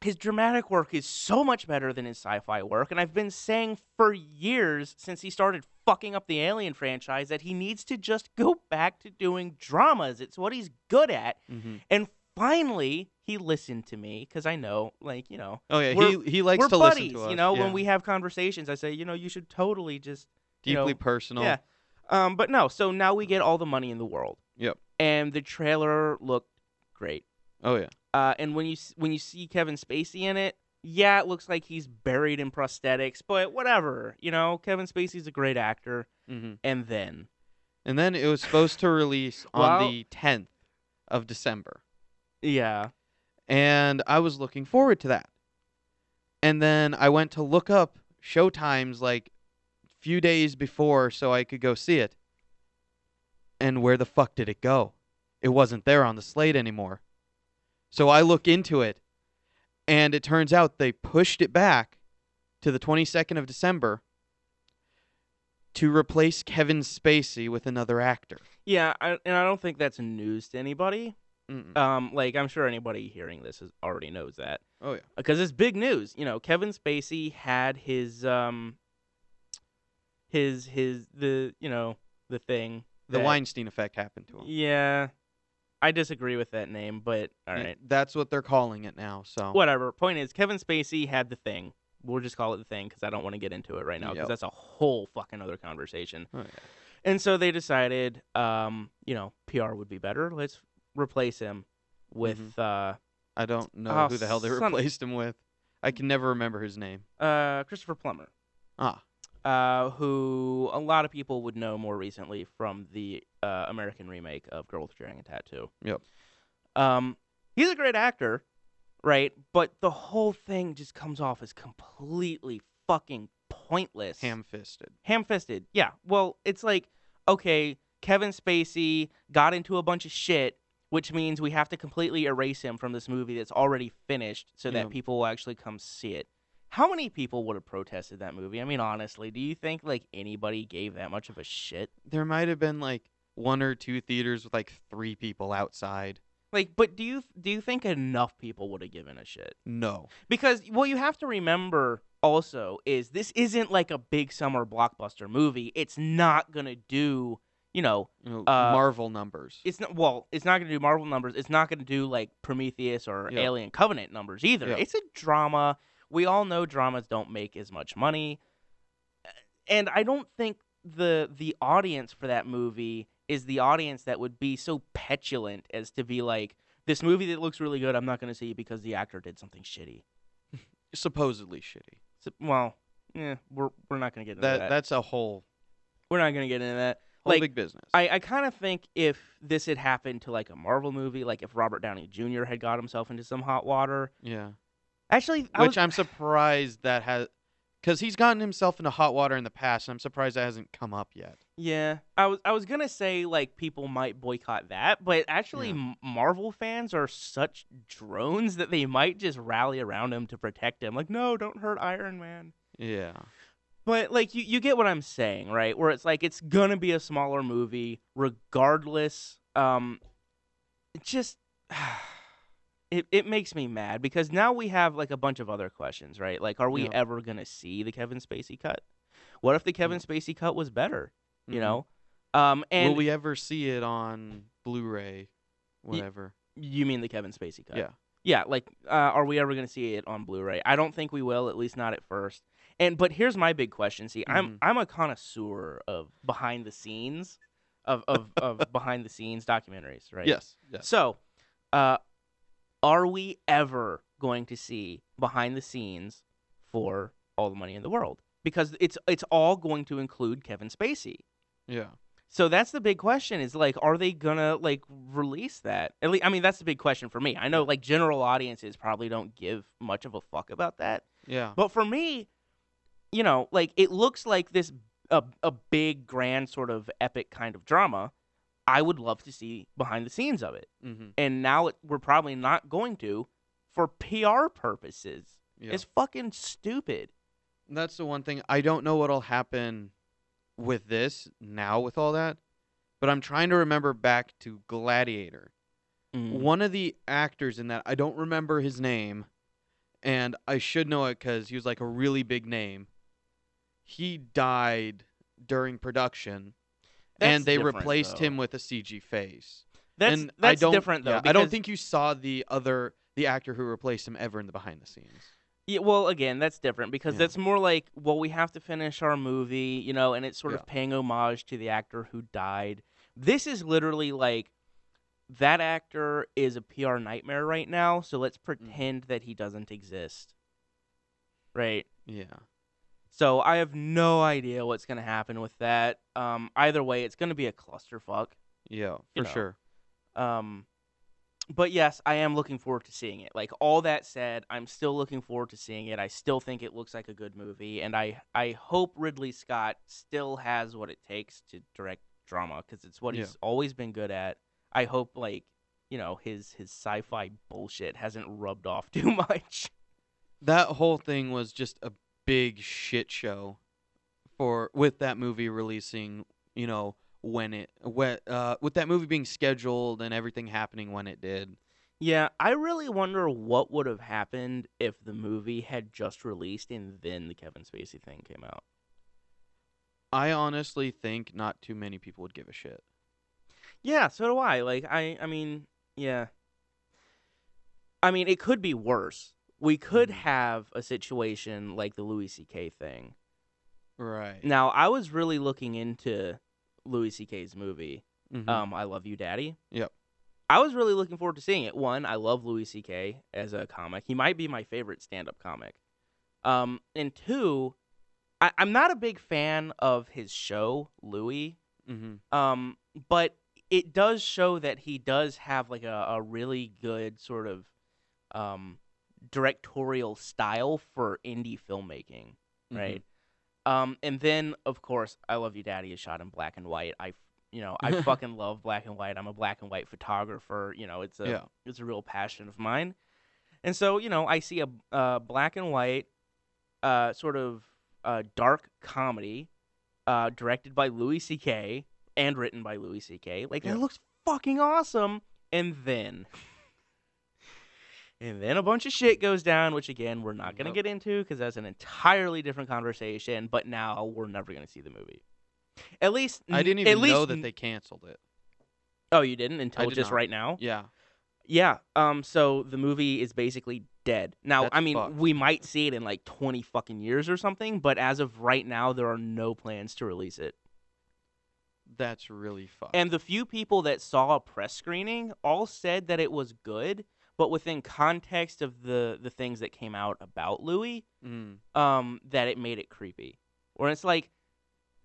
His dramatic work is so much better than his sci-fi work, and I've been saying for years since he started fucking up the Alien franchise that he needs to just go back to doing dramas. It's what he's good at, hmm and finally he listened to me because I know, like you know, Oh yeah, he he likes to buddies. listen to us. You know, yeah. when we have conversations, I say, you know, you should totally just you deeply know, personal. yeah. Um, but no, so now we get all the money in the world. Yep. And the trailer looked great. Oh yeah. Uh, and when you when you see Kevin Spacey in it, yeah, it looks like he's buried in prosthetics, but whatever. You know, Kevin Spacey's a great actor. hmm And then, And then it was supposed to release on Well- the 10th of December, yeah, and I was looking forward to that. And then I went to look up showtimes like few days before so I could go see it. And where the fuck did it go? It wasn't there on the slate anymore. So I look into it, and it turns out they pushed it back to the 22nd of December to replace Kevin Spacey with another actor. yeah, I, and I don't think that's news to anybody. Mm-mm. Um, like I'm sure anybody hearing this is, already knows that. Oh yeah. because it's big news. You know, Kevin Spacey had his um his his the you know the thing The that- Weinstein effect happened to him. Yeah, I disagree with that name, but all right, That's what they're calling it now. So whatever. Point is, Kevin Spacey had the thing. We'll just call it the thing because I don't want to get into it right now because Yep. that's a whole fucking other conversation. Oh, yeah. And so they decided, um, you know, PR would be better. Let's replace him with uh, I don't know Oh, who the hell they son- replaced him with. I can never remember his name. uh, Christopher Plummer. Ah, uh, who a lot of people would know more recently from the uh, American remake of Girl with Dragon Tattoo. Yep. Um, he's a great actor, right? But the whole thing just comes off as completely fucking pointless. ham-fisted. Ham-fisted. Yeah. Well, it's like, okay, Kevin Spacey got into a bunch of shit, which means we have to completely erase him from this movie that's already finished so that Yeah. people will actually come see it. How many people would have protested that movie? I mean, honestly, do you think like anybody gave that much of a shit? There might have been like one or two theaters with like three people outside. Like, but do you do you think enough people would have given a shit? No. Because what you have to remember also is this isn't like a big summer blockbuster movie. It's not gonna do, you know, Uh, Marvel numbers. it's not well it's not going to do marvel numbers it's not going to do like prometheus or Yeah. alien covenant numbers either Yeah. it's a drama we all know dramas don't make as much money and i don't think the the audience for that movie is the audience that would be so petulant as to be like this movie that looks really good i'm not going to see it because the actor did something shitty Supposedly shitty. so, well yeah we're, we're not going to get into That that, that's a whole we're not going to get into that whole Like, big business. I, I kind of think if this had happened to like a Marvel movie, like if Robert Downey Jr. had got himself into some hot water, yeah. Actually, I Which was, I'm surprised that has cuz he's gotten himself into hot water in the past and I'm surprised that hasn't come up yet. yeah, I was I was gonna say like people might boycott that, but actually, Yeah. M- Marvel fans are such drones that they might just rally around him to protect him. Like, no, don't hurt Iron Man. Yeah. But like you, you get what I'm saying, right? Where it's like it's gonna be a smaller movie, regardless. Um, just it it makes me mad because now we have like a bunch of other questions, right? Like, are we Yeah. ever gonna see the Kevin Spacey cut? What if the Kevin Spacey cut was better? You Mhm. know, um, and Will we ever see it on Blu-ray whatever? you mean the Kevin Spacey cut? Yeah. Yeah, like, uh, are we ever going to see it on Blu-ray? I don't think we will, at least not at first. And but here's my big question. See, I'm Mhm. I'm a connoisseur of behind the scenes, of of, of behind the scenes documentaries, right? Yes. Yes. So, uh, are we ever going to see behind the scenes for All the Money in the World? Because it's it's all going to include Kevin Spacey. Yeah. So that's the big question is like are they gonna like release that? At least I mean that's the big question for me. I know like general audiences probably don't give much of a fuck about that. Yeah. But for me, you know, like it looks like this a, a big grand sort of epic kind of drama. I would love to see behind the scenes of it. Mm-hmm. And now it, we're probably not going to for PR purposes. Yeah. It's fucking stupid. That's the one thing. I don't know what'll happen with this now with all that, but I'm trying to remember back to Gladiator. Mm. One of the actors in that, I don't remember his name, and I should know it because he was like a really big name. He died during production, That's and they replaced though. him with a CG face. That's and that's I don't, different though. yeah, I don't think you saw the other the actor who replaced him ever in the behind the scenes. Yeah, well, again, that's different because Yeah. that's more like, well, we have to finish our movie, you know, and it's sort Yeah. of paying homage to the actor who died. This is literally like that actor is a PR nightmare right now, so let's Mm. pretend that he doesn't exist. Right? Yeah. So I have no idea what's going to happen with that. Um, either way, it's going to be a clusterfuck. Yeah, for You know. sure. Um, but yes, I am looking forward to seeing it. Like all that said, I'm still looking forward to seeing it. I still think it looks like a good movie, and I I hope Ridley Scott still has what it takes to direct drama because it's what Yeah. he's always been good at. I hope like you know his his sci-fi bullshit hasn't rubbed off too much. that whole thing was just a big shit show for with that movie releasing you know when it when, uh, with that movie being scheduled and everything happening when it did Yeah, I really wonder what would have happened if the movie had just released and then the Kevin Spacey thing came out. i honestly think not too many people would give a shit Yeah, so do I. Like I I mean, yeah. I mean, it could be worse. We could Mhm. have a situation like the Louis CK thing. right Now, I was really looking into Louis CK's movie, Mhm. um I Love You Daddy. Yep. I was really looking forward to seeing it. One, I love Louis CK as a comic. He might be my favorite stand-up comic. Um and two, I, I'm not a big fan of his show, Louis. Mhm. Um, but it does show that he does have like a, a really good sort of um, directorial style for indie filmmaking, right? Um, and then of course, I Love You, Daddy is shot in black and white. I you know, I fucking love black and white. I'm a black and white photographer. You know, it's a yeah it's a real passion of mine. And so, you know, I see a uh, black and white, uh, sort of uh, dark comedy, uh, directed by Louis C.K. and written by Louis C.K. Like Yeah. that looks fucking awesome. And then, and then a bunch of shit goes down, which again we're not gonna Yep. get into because that's an entirely different conversation. But now we're never gonna see the movie. At least i didn't even know that they canceled it Oh, you didn't until did just not. right now. yeah Yeah. Um. So the movie is basically dead. Now, That's I mean, fucked. we might see it in like twenty fucking years or something, but as of right now, there are no plans to release it. that's really fucked And the few people that saw a press screening all said that it was good, but within context of the the things that came out about Louis, mm. um, that it made it creepy. Where it's like,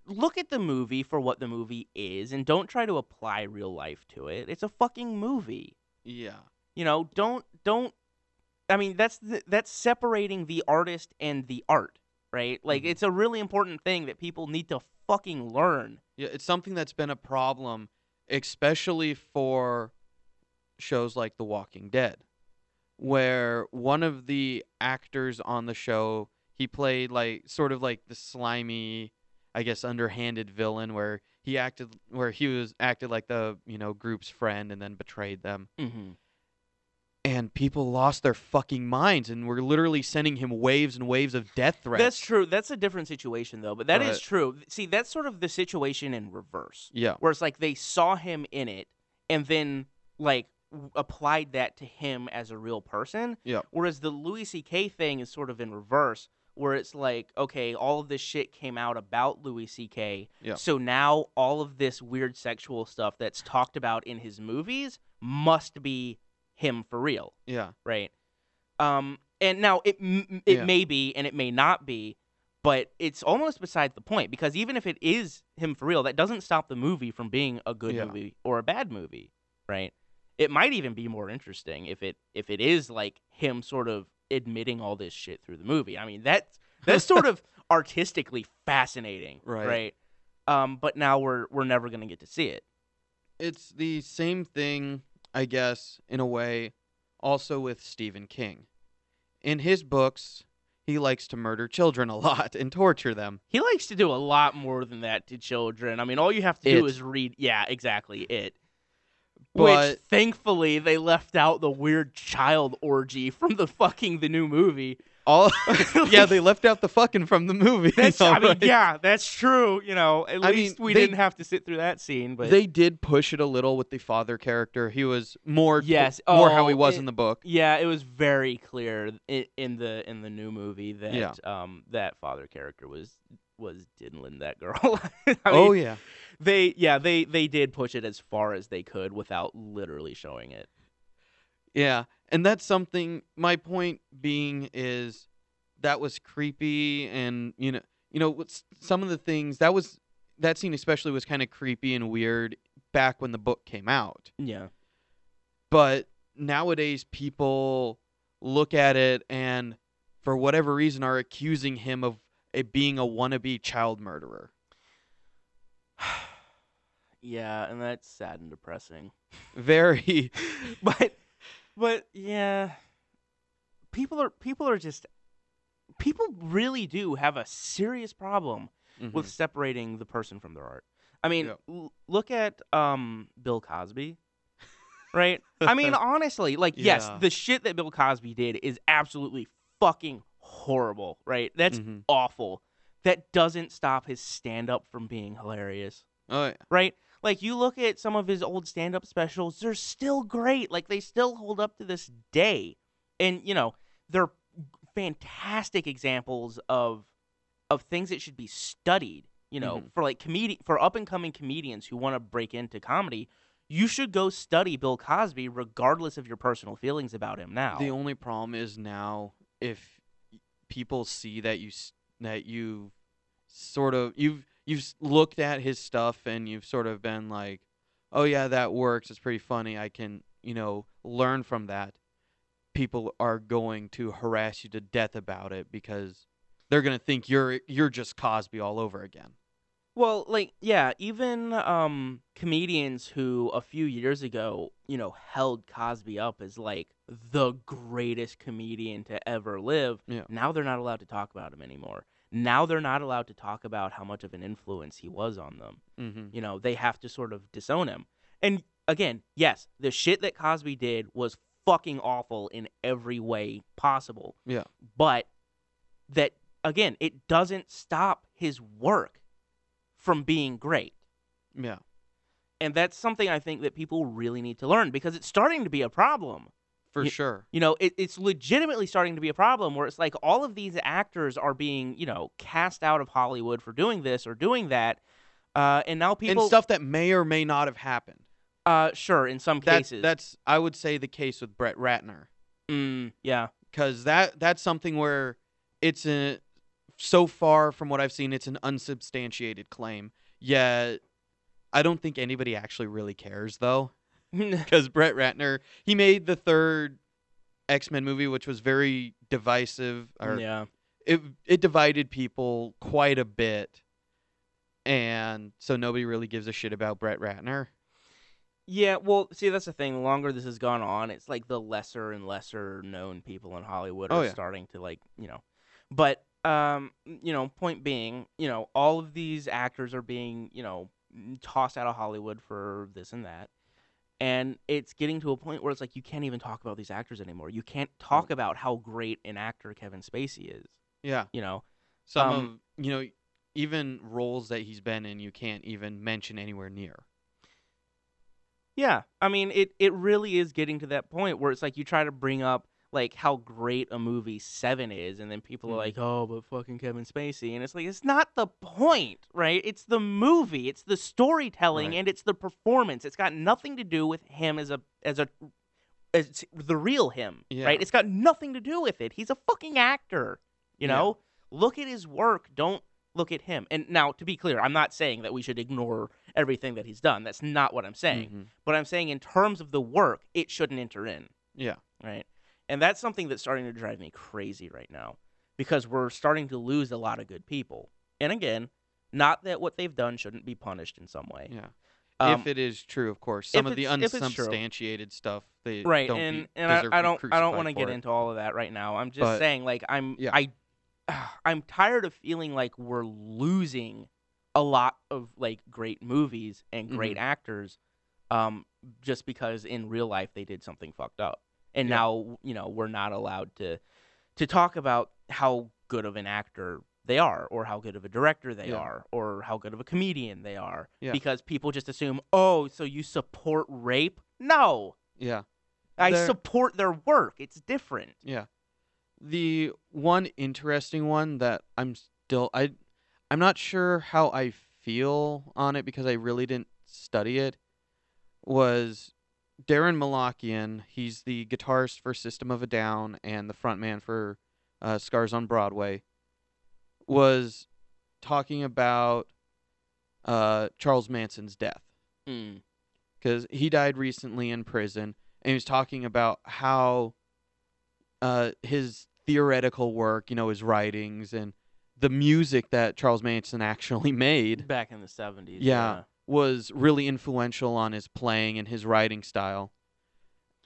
look at the movie for what the movie is, and don't try to apply real life to it. It's a fucking movie. yeah you know don't don't i mean that's the, that's separating the artist and the art right like Mhm. it's a really important thing that people need to fucking learn Yeah, it's something that's been a problem, especially for shows like The Walking Dead, where one of the actors on the show he played like sort of like the slimy, I guess, underhanded villain where he acted where he was acted like the you know group's friend and then betrayed them, mm-hmm. and people lost their fucking minds and were literally sending him waves and waves of death threats. that's true that's a different situation though but that is But- true see that's sort of the situation in reverse Yeah. where it's like they saw him in it and then like applied that to him as a real person Yeah. whereas the louis ck thing is sort of in reverse where it's like okay all of this shit came out about louis ck Yeah. so now all of this weird sexual stuff that's talked about in his movies must be him for real Yeah. right um and now it it Yeah. may be and it may not be but it's almost beside the point because even if it is him for real that doesn't stop the movie from being a good Yeah. movie or a bad movie right it might even be more interesting if it if it is like him sort of admitting all this shit through the movie i mean that's that's sort of artistically fascinating Right. right um but now we're we're never going to get to see it it's the same thing, I guess, in a way, also with Stephen King. In his books, he likes to murder children a lot and torture them. He likes to do a lot more than that to children. I mean, all you have to do It. is read. Yeah, exactly. It. Which thankfully they left out the weird child orgy from the fucking the new movie. all yeah, they left out the fucking from the movie. That's I mean, alright. yeah, that's true. You know, at I least mean, we they- didn't have to sit through that scene. But They did push it a little with the father character. He was more Yes. more how he Oh, was it- in the book. yeah, it was very clear in, in the in the new movie that Yeah. um that father character was was diddling that girl. I mean, oh yeah. They yeah they they did push it as far as they could without literally showing it. Yeah, and that's something. My point being is that was creepy, and you know, you know, some of the things that was that scene especially was kind of creepy and weird back when the book came out. Yeah. But nowadays, people look at it and, for whatever reason, are accusing him of it being a wannabe child murderer. Yeah, and that's sad and depressing. Very. but but yeah people are people are just people really do have a serious problem with separating the person from their art i mean Yep. l- look at um bill cosby right i mean honestly like yes the shit that bill cosby did is absolutely fucking horrible right that's Mhm. awful that doesn't stop his stand up from being hilarious Oh, yeah. right? Like you look at some of his old stand-up specials, they're still great. Like they still hold up to this day. And you know, they're fantastic examples of of things that should be studied, you know, Mhm. for like comedi- for up and coming comedians who want to break into comedy. You should go study Bill Cosby regardless of your personal feelings about him now. The only problem is now if people see that you s- that you sort of you've you've looked at his stuff and you've sort of been like, "Oh yeah, that works. It's pretty funny. I can, you know, learn from that." People are going to harass you to death about it because they're going to think you're you're just Cosby all over again. Well, like yeah, even um comedians who a few years ago, you know, held Cosby up as like the greatest comedian to ever live. Yeah. Now they're not allowed to talk about him anymore. Now they're not allowed to talk about how much of an influence he was on them. Mm-hmm. You know, they have to sort of disown him. And again, yes, the shit that Cosby did was fucking awful in every way possible. Yeah. But that again, it doesn't stop his work from being great. Yeah. And that's something I think that people really need to learn because it's starting to be a problem. For Ye- sure. You know, it, it's legitimately starting to be a problem where it's like all of these actors are being, you know, cast out of Hollywood for doing this or doing that. Uh, and now people, and stuff that may or may not have happened. uh, sure, in some That, cases, that's I would say the case with Brett Ratner. mm, yeah, because that that's something where it's a so far from what I've seen, it's an unsubstantiated claim. Yet I don't think anybody actually really cares though, because Brett Ratner he made the third X Men movie, which was very divisive, or yeah. it it divided people quite a bit, and so nobody really gives a shit about Brett Ratner. Yeah, well, see, that's the thing. The longer this has gone on, it's like the lesser and lesser known people in Hollywood Oh, are yeah. starting to like, you know. But um, you know, point being, you know, all of these actors are being, you know, tossed out of Hollywood for this and that. And it's getting to a point where it's like you can't even talk about these actors anymore. You can't talk about how great an actor Kevin Spacey is, Yeah, you know. some Um, of you know even roles that he's been in, you can't even mention anywhere near. Yeah, I mean it. It really is getting to that point where it's like you try to bring up like how great a movie Seven is, and then people are Mhm. like, "Oh, but fucking Kevin Spacey," and it's like it's not the point, right? It's the movie, it's the storytelling, Right. and it's the performance. It's got nothing to do with him as a as a as the real him, Yeah. right? It's got nothing to do with it. He's a fucking actor, you Yeah. know. Look at his work. Don't look at him. And now, to be clear, I'm not saying that we should ignore everything that he's done. That's not what I'm saying. Mhm. But I'm saying in terms of the work, it shouldn't enter in, Yeah. right? And that's something that's starting to drive me crazy right now because we're starting to lose a lot of good people. And again, not that what they've done shouldn't be punished in some way. Yeah. Um, if it is true, of course. Some of the it's- if it's true. unsubstantiated stuff, they right don't and be, and I, I don't I don't want to get it. into all of that right now. I'm just But- saying like I'm Yeah. I I'm tired of feeling like we're losing a lot of like great movies and great Mm-hmm. actors um just because in real life they did something fucked up. And Yeah. now, you know, we're not allowed to to talk about how good of an actor they are or how good of a director they Yeah. are or how good of a comedian they are Yeah. because people just assume, "Oh, so you support rape?" No. Yeah, I There- support their work. It's different. yeah. The one interesting one that I'm still I, I'm not sure how I feel on it because I really didn't study it. Was Daron Malakian? He's the guitarist for System of a Down and the frontman for uh, Scars on Broadway. Was talking about uh, Charles Manson's death. Mm. because he died recently in prison, and he was talking about how uh, his theoretical work, you know, his writings and the music that Charles Manson actually made Back in the 70s. Yeah. Was really influential on his playing and his writing style.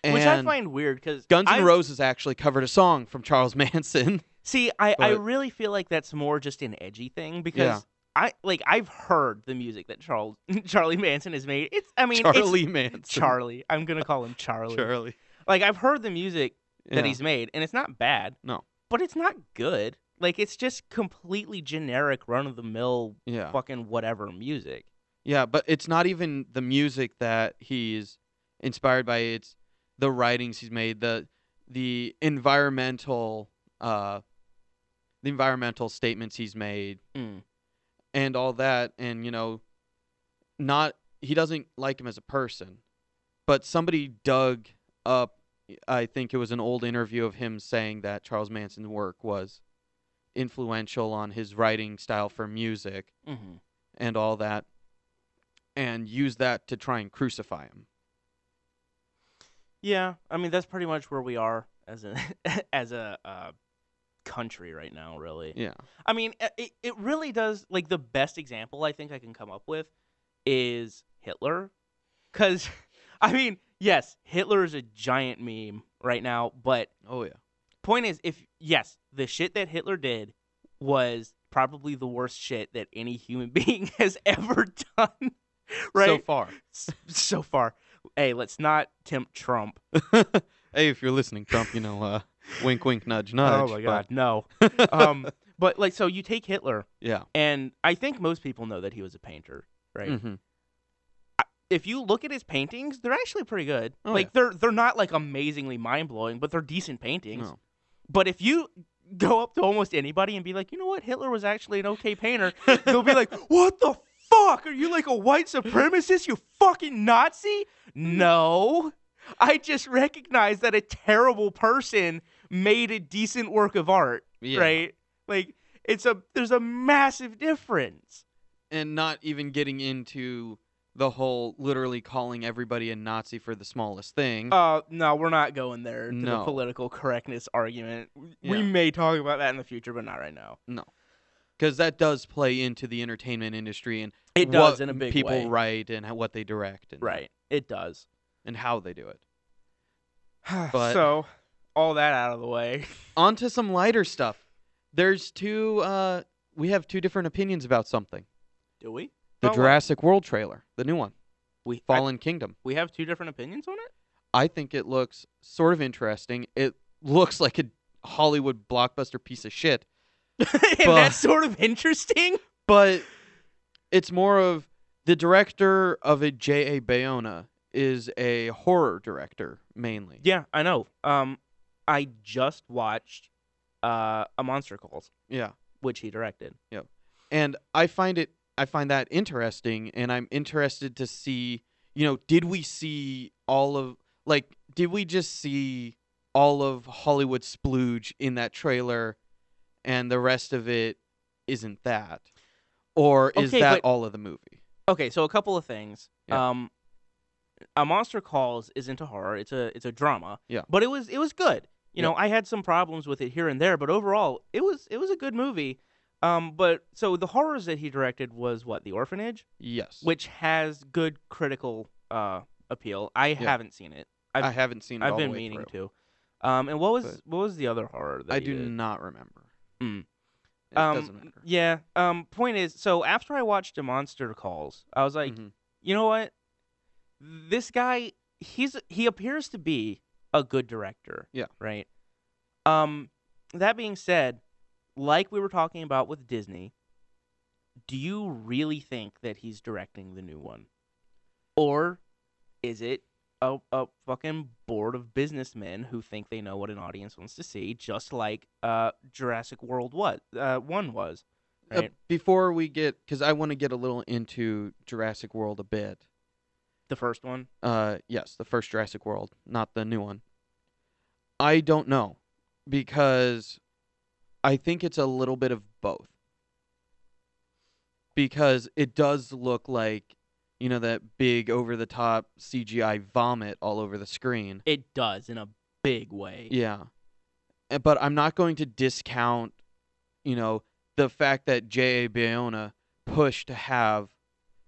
And Which I find weird because Guns N' Roses actually covered a song from Charles Manson. See, I, I really feel like that's more just an edgy thing because Yeah. I like I've heard the music that Charles Charlie Manson has made. It's I mean Charlie Manson. Charlie. I'm gonna call him Charlie. Charlie. Like I've heard the music that Yeah. he's made, and it's not bad. No. but it's not good. Like it's just completely generic, run of the mill, Yeah. fucking whatever music. Yeah, but it's not even the music that he's inspired by. It's the writings he's made, the the environmental uh the environmental statements he's made Mm. and all that and you know not he doesn't like him as a person. But somebody dug up I think it was an old interview of him saying that Charles Manson's work was influential on his writing style for music hmm and all that and use that to try and crucify him. Yeah, I mean that's pretty much where we are as a as a uh, country right now. Really. Yeah. I mean, it, it really does. Like, the best example I think I can come up with is Hitler. Because, I mean, yes, Hitler is a giant meme right now. But, Oh yeah. point is, if, yes, the shit that Hitler did was probably the worst shit that any human being has ever done. Right? So far. So far. Hey, let's not tempt Trump. hey, if you're listening, Trump, you know, uh, wink, wink, nudge, nudge. oh, my but- God. No. um, but, like, so you take Hitler, yeah. and I think most people know that he was a painter, right? hmm if you look at his paintings, they're actually pretty good. Oh, like yeah. they're they're not like amazingly mind blowing, but they're decent paintings. No. But if you go up to almost anybody and be like, you know what, Hitler was actually an okay painter, they'll be like, what the fuck? Are you like a white supremacist? You fucking Nazi? No. I just recognize that a terrible person made a decent work of art, Yeah. right? Like it's a there's a massive difference. And not even getting into the whole literally calling everybody a Nazi for the smallest thing. Uh, no, we're not going there to the No. political correctness argument. We Yeah. may talk about that in the future, but not right now. Because that does play into the entertainment industry and It does what in a big way. people way. write and how, what they direct and, Right. It does. and how they do it. But- so, all that out of the way. On to some lighter stuff. There's two, uh, we have two different opinions about something. Do we? The About what? Jurassic World trailer, the new one, We I- Fallen Kingdom. we have two different opinions on it. I think it looks sort of interesting. It looks like a Hollywood blockbuster piece of shit, and But- that's sort of interesting. but it's more of the director of it, J.A. Bayona, is a horror director mainly. Yeah, I know. Um, I just watched uh a Monster Calls, Yeah. which he directed. And I find it I find that interesting and I'm interested to see, you know, did we see all of like did we just see all of Hollywood splooge in that trailer and the rest of it isn't that? Or is Okay, that but- all of the movie? Okay, so a couple of things. Yeah. Um, a Monster Calls isn't a horror; it's a it's a drama. Yeah. but it was it was good. You Yeah. know, I had some problems with it here and there, but overall, it was it was a good movie. Um, but so the horrors that he directed was what The Orphanage, Yes. which has good critical uh appeal. I haven't seen it. I've, I haven't seen it I've been meaning through. to. Um, and what was But- what was the other horror? That I do did? not remember. Mm. It um, doesn't matter. Yeah. Um. Point is, so after I watched A Monster Calls, I was like, Mhm. you know what? This guy, he's he appears to be a good director. Yeah. Right. Um. That being said, like we were talking about with Disney, do you really think that he's directing the new one, or is it a a fucking board of businessmen who think they know what an audience wants to see, just like uh Jurassic World what uh one was, Uh, before we get, because I want to get a little into Jurassic World a bit. the first one. Uh, yes, the first Jurassic World, not the new one. I don't know because I think it's a little bit of both. Because it does look like, you know, that big over the top CGI vomit all over the screen. It does in a big way. Yeah. Uh, But I'm not going to discount, you know, the fact that J.A. Bayona pushed to have,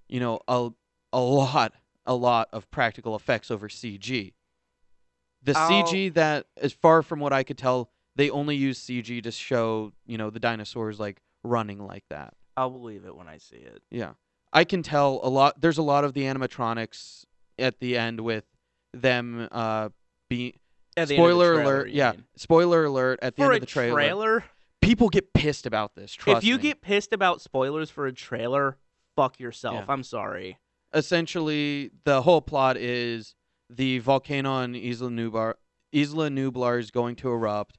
you know, a, a lot, a lot of practical effects over CG. The I'll- CG that, as far from what I could tell, they only use CG to show, you know, the dinosaurs like running like that. I'll believe it when I see it. Yeah. I can tell a lot there's a lot of the animatronics at the end with them uh being At the end of the spoiler trailer, alert yeah mean. spoiler alert at the For end of the trailer, trailer, people get pissed about this trust if you me. get pissed about spoilers for a trailer, fuck yourself. Yeah. I'm sorry. essentially the whole plot is the volcano on Isla Nublar Isla Nublar is going to erupt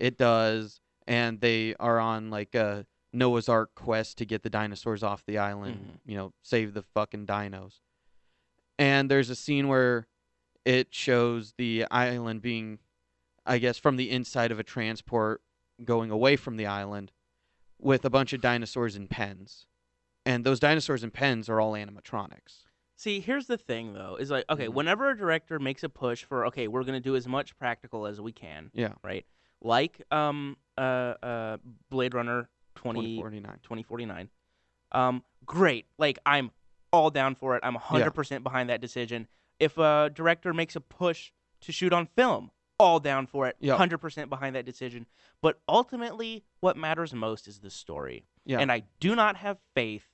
it does and they are on like a Noah's Ark quest to get the dinosaurs off the island Mhm. you know save the fucking dinos and there's a scene where it shows the island being I guess from the inside of a transport going away from the island with a bunch of dinosaurs in pens and those dinosaurs in pens are all animatronics. See, here's the thing though, is like okay, Mhm. whenever a director makes a push for okay, we're gonna do as much practical as we can. Yeah. Right. Like um uh uh Blade Runner 20, 2049. 2049. Um, great. Like I'm all down for it. I'm 100% behind that decision. If a director makes a push to shoot on film, all down for it. Yeah. 100% behind that decision. But ultimately, what matters most is the story. Yeah. And I do not have faith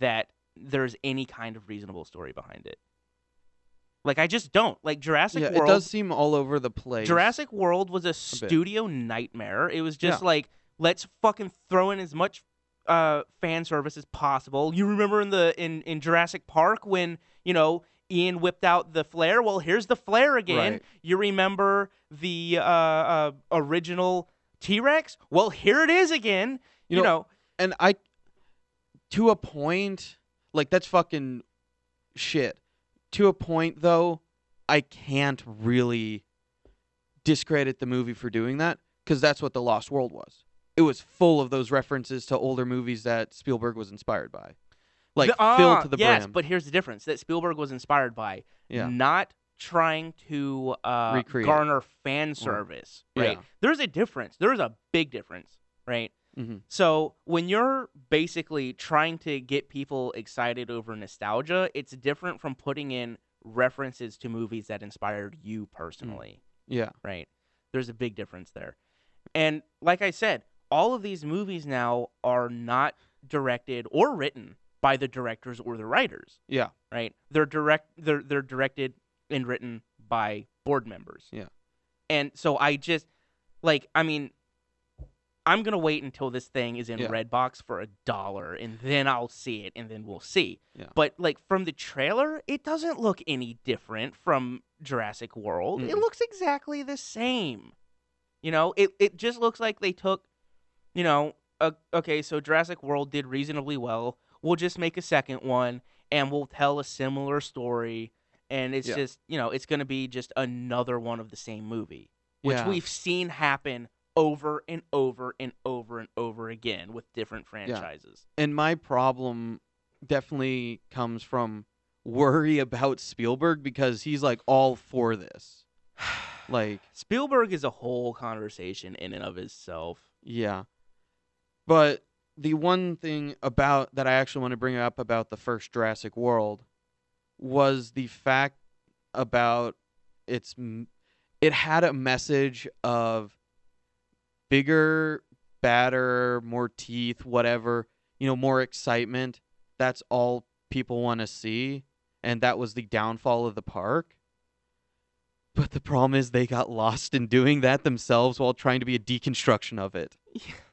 that there's any kind of reasonable story behind it. Like I just don't. Like Jurassic yeah, World it does seem all over the place. Jurassic World was a studio nightmare. It was just Yeah. like let's fucking throw in as much uh, fan service as possible. You remember in the in in Jurassic Park when you know Ian whipped out the flare? Well, here's the flare again. Right. You remember the uh, uh, original T Rex? Well, here it is again. You You, know, know, and I, to a point, like that's fucking shit. To a point, though, I can't really discredit the movie for doing that because that's what The Lost World was. It was full of those references to older movies that Spielberg was inspired by, like The- ah, filled to the yes, brim. but here's the difference that Spielberg was inspired by yeah, not trying to uh, Recreate. garner fan service. Right? Yeah. There's a difference. There's a big difference. Right? hmm So when you're basically trying to get people excited over nostalgia, it's different from putting in references to movies that inspired you personally, yeah, right? There's a big difference there. And like I said, all of these movies now are not directed or written by the directors or the writers, yeah, right? They're direct they're they're directed and written by board members. Yeah. And so I just like I mean I'm gonna wait until this thing is in Yeah. Redbox for a dollar, and then I'll see it, and then we'll see. Yeah. But like from the trailer, it doesn't look any different from Jurassic World. It Mm-mm. looks exactly the same. You know, it it just looks like they took, you know, uh, okay, so Jurassic World did reasonably well. We'll just make a second one, and we'll tell a similar story, and it's Yeah. just you know, it's gonna be just another one of the same movie which yeah. we've seen happen over and over and over and over again with different franchises. and my problem definitely comes from worry about Spielberg because he's like all for this. Like, Spielberg is a whole conversation in and of itself. yeah. But the one thing about that I actually want to bring up about the first Jurassic World was the fact about its it had a message of bigger, badder, more teeth, whatever, you know, more excitement. That's all people want to see, and that was the downfall of the park. But the problem is they got lost in doing that themselves while trying to be a deconstruction of it.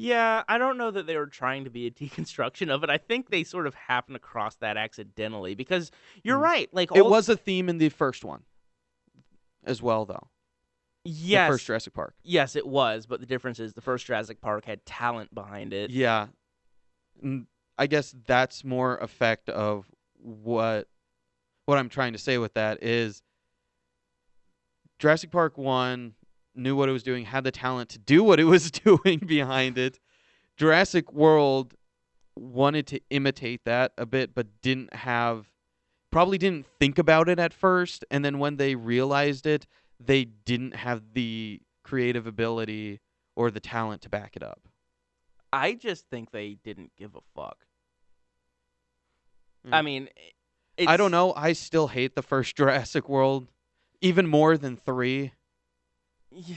Yeah, I don't know that they were trying to be a deconstruction of it. I think they sort of happened across that accidentally because you're Mm. right. Like It was a theme in the first one as well, though. yes, The first Jurassic Park. yes, it was. But the difference is the first Jurassic Park had talent behind it. Yeah. I guess that's more effect of what what I'm trying to say with that is Jurassic Park 1 knew what it was doing, had the talent to do what it was doing behind it. Jurassic World wanted to imitate that a bit but didn't have probably didn't think about it at first and then when they realized it, they didn't have the creative ability or the talent to back it up. I just think they didn't give a fuck. Mm. I mean, I don't know. I still hate the first Jurassic World even more than three Yeah.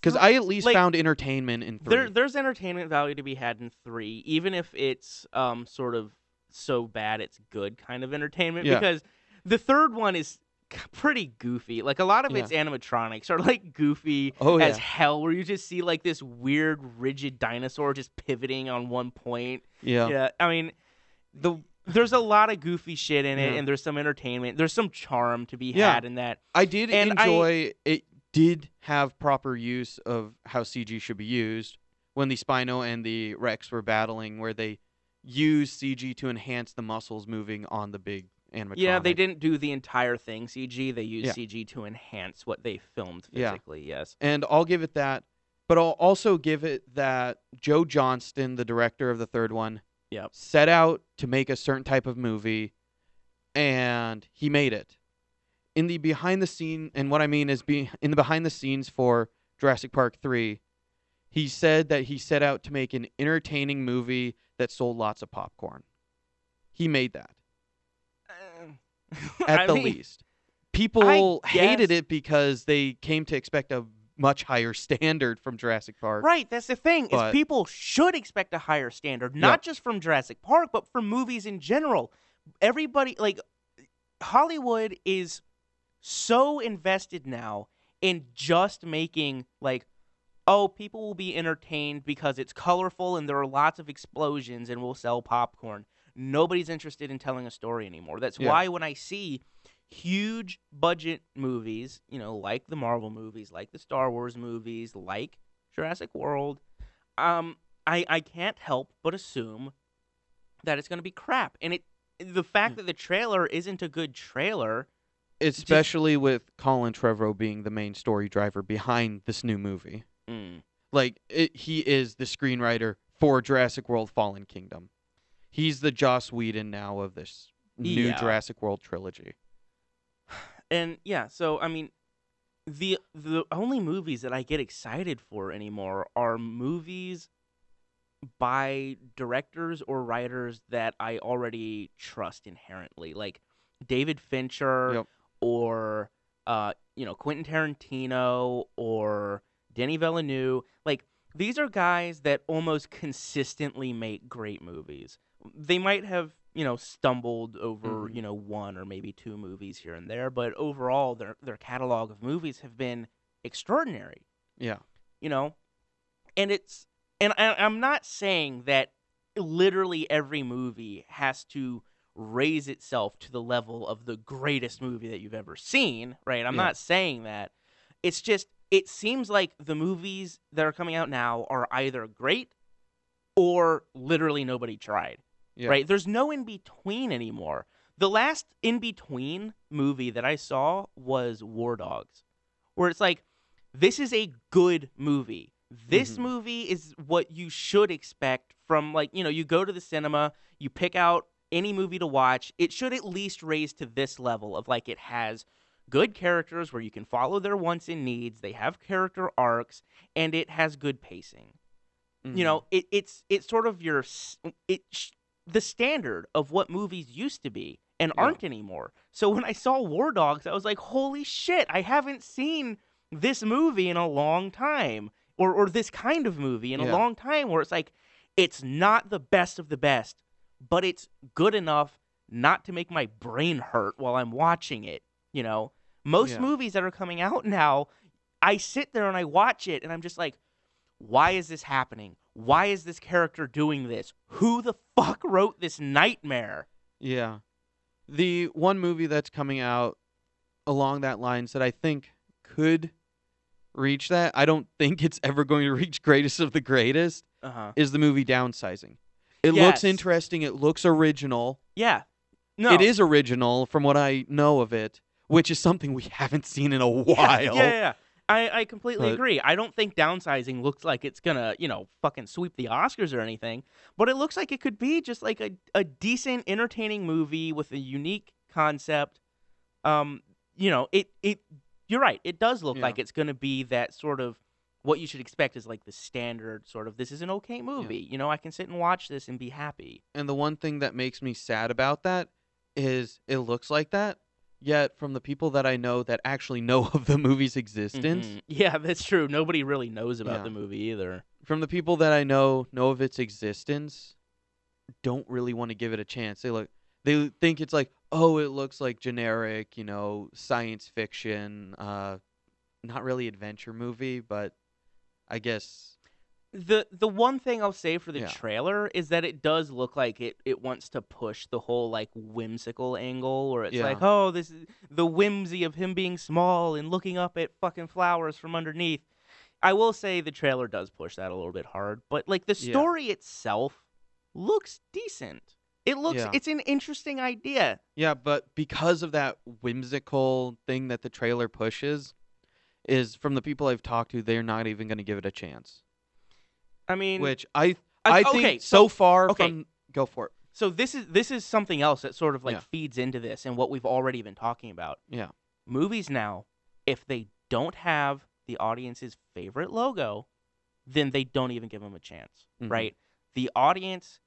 because I at least like, found entertainment in three. There, there's entertainment value to be had in three, even if it's um sort of so bad it's good kind of entertainment. Yeah. Because the third one is pretty goofy. Like a lot of Yeah. its animatronics are like goofy Oh, as yeah. hell, where you just see like this weird rigid dinosaur just pivoting on one point. yeah. Yeah, I mean, the there's a lot of goofy shit in it, Yeah. and there's some entertainment. There's some charm to be had in that. I did And I- enjoy it. Did have proper use of how CG should be used when the Spino and the Rex were battling, where they used CG to enhance the muscles moving on the big animatronic. Yeah, they didn't do the entire thing CG. They used Yeah. CG to enhance what they filmed physically. Yeah. Yes. and I'll give it that. But I'll also give it that Joe Johnston, the director of the third one, Yep. set out to make a certain type of movie, and he made it. In the behind the scene, and what I mean is, be in the behind the scenes for Jurassic Park three, he said that he set out to make an entertaining movie that sold lots of popcorn. He made that uh, at I the mean, least. People hated guess- it because they came to expect a much higher standard from Jurassic Park. Right, that's the thing. But- is people should expect a higher standard, not just from Jurassic Park, but from movies in general. Everybody like Hollywood is so invested now in just making like oh, people will be entertained because it's colorful and there are lots of explosions and we'll sell popcorn. Nobody's interested in telling a story anymore. That's Yeah. why when I see huge budget movies, you know, like the Marvel movies, like the Star Wars movies, like Jurassic World, um, I I can't help but assume that it's going to be crap. And it the fact Hmm. that the trailer isn't a good trailer, Especially with Colin Trevorrow being the main story driver behind this new movie. mm, Like it, he is the screenwriter for Jurassic World: Fallen Kingdom. He's the Joss Whedon now of this new Yeah. Jurassic World trilogy. and yeah, so I mean, the the only movies that I get excited for anymore are movies by directors or writers that I already trust inherently, like David Fincher Yep. Or uh, you know Quentin Tarantino or Denis Villeneuve. Like these are guys that almost consistently make great movies. They might have you know stumbled over Mhm. you know one or maybe two movies here and there, but overall their their catalog of movies have been extraordinary Yeah. you know and it's and I, i'm not saying that literally every movie has to raise itself to the level of the greatest movie that you've ever seen right i'm Yeah. not saying that it's just it seems like the movies that are coming out now are either great or literally nobody tried Yeah. right there's no in between anymore the last in between movie that i saw was war dogs where it's like this is a good movie this Mhm. movie is what you should expect from like you know you go to the cinema you pick out any movie to watch it should at least raise to this level of like it has good characters where you can follow their wants and needs they have character arcs and it has good pacing Mhm. You know, it, it's it's sort of your it sh- the standard of what movies used to be and Yeah. aren't anymore. So when I saw War Dogs, I was like, "Holy shit! I haven't seen this movie in a long time, or or this kind of movie in a long time." Where it's like, it's not the best of the best, but it's good enough not to make my brain hurt while I'm watching it. You know, most Yeah. movies that are coming out now, I sit there and I watch it, and I'm just like, why is this happening? Why is this character doing this? Who the fuck wrote this nightmare? Yeah. The one movie that's coming out along that lines that I think could reach that, I don't think it's ever going to reach greatest of the greatest, Uh huh. is the movie Downsizing. It Yes. looks interesting, it looks original. Yeah. No. It is original from what I know of it, which is something we haven't seen in a while. Yeah, yeah, yeah. I, I completely But- agree. I don't think downsizing looks like it's gonna, you know, fucking sweep the Oscars or anything. But it looks like it could be just like a, a decent, entertaining movie with a unique concept. Um, you know, it it you're right. It does look Yeah. like it's gonna be that sort of what you should expect is like the standard sort of this is an okay movie. You know, I can sit and watch this and be happy. And the one thing that makes me sad about that is it looks like that. Yet from the people that I know that actually know of the movie's existence, Mhm. Yeah, that's true. Nobody really knows about Yeah. the movie either. from the people that I know know of its existence, don't really want to give it a chance. They look they think it's like, oh, it looks like generic, you know, science fiction, uh not really adventure movie, but I guess the the one thing I'll say for the Yeah. trailer is that it does look like it it wants to push the whole like whimsical angle where it's Yeah. like oh this is the whimsy of him being small and looking up at fucking flowers from underneath. I will say the trailer does push that a little bit hard, but like the Yeah. story itself looks decent. It looks Yeah. it's an interesting idea. Yeah, but because of that whimsical thing that the trailer pushes, is from the people I've talked to, they're not even going to give it a chance. I mean, Which I I- I think okay, so, so- far okay. from go for it. so this is this is something else that sort of like Yeah. feeds into this and what we've already been talking about. Yeah. movies now, if they don't have the audience's favorite logo, then they don't even give them a chance, Mhm. right? The audience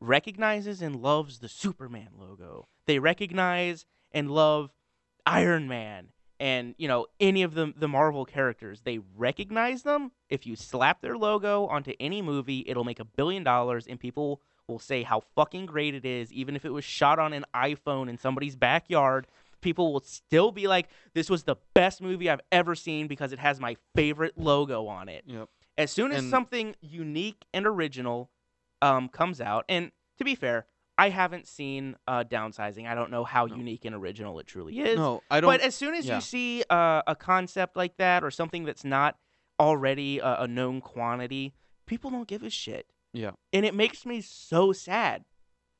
recognizes and loves the Superman logo. They recognize and love Iron Man and, you know, any of the the Marvel characters. They recognize them. If you slap their logo onto any movie, it'll make a billion dollars and people will say how fucking great it is even if it was shot on an iPhone in somebody's backyard people will still be like, this was the best movie I've ever seen because it has my favorite logo on it. Yep. As soon as And- something unique and original um, comes out, and to be fair, I haven't seen uh, Downsizing. I don't know how No. unique and original it truly is. No, I don't. But as soon as yeah. you see uh, a concept like that or something that's not already a, a known quantity, people don't give a shit. Yeah. And it makes me so sad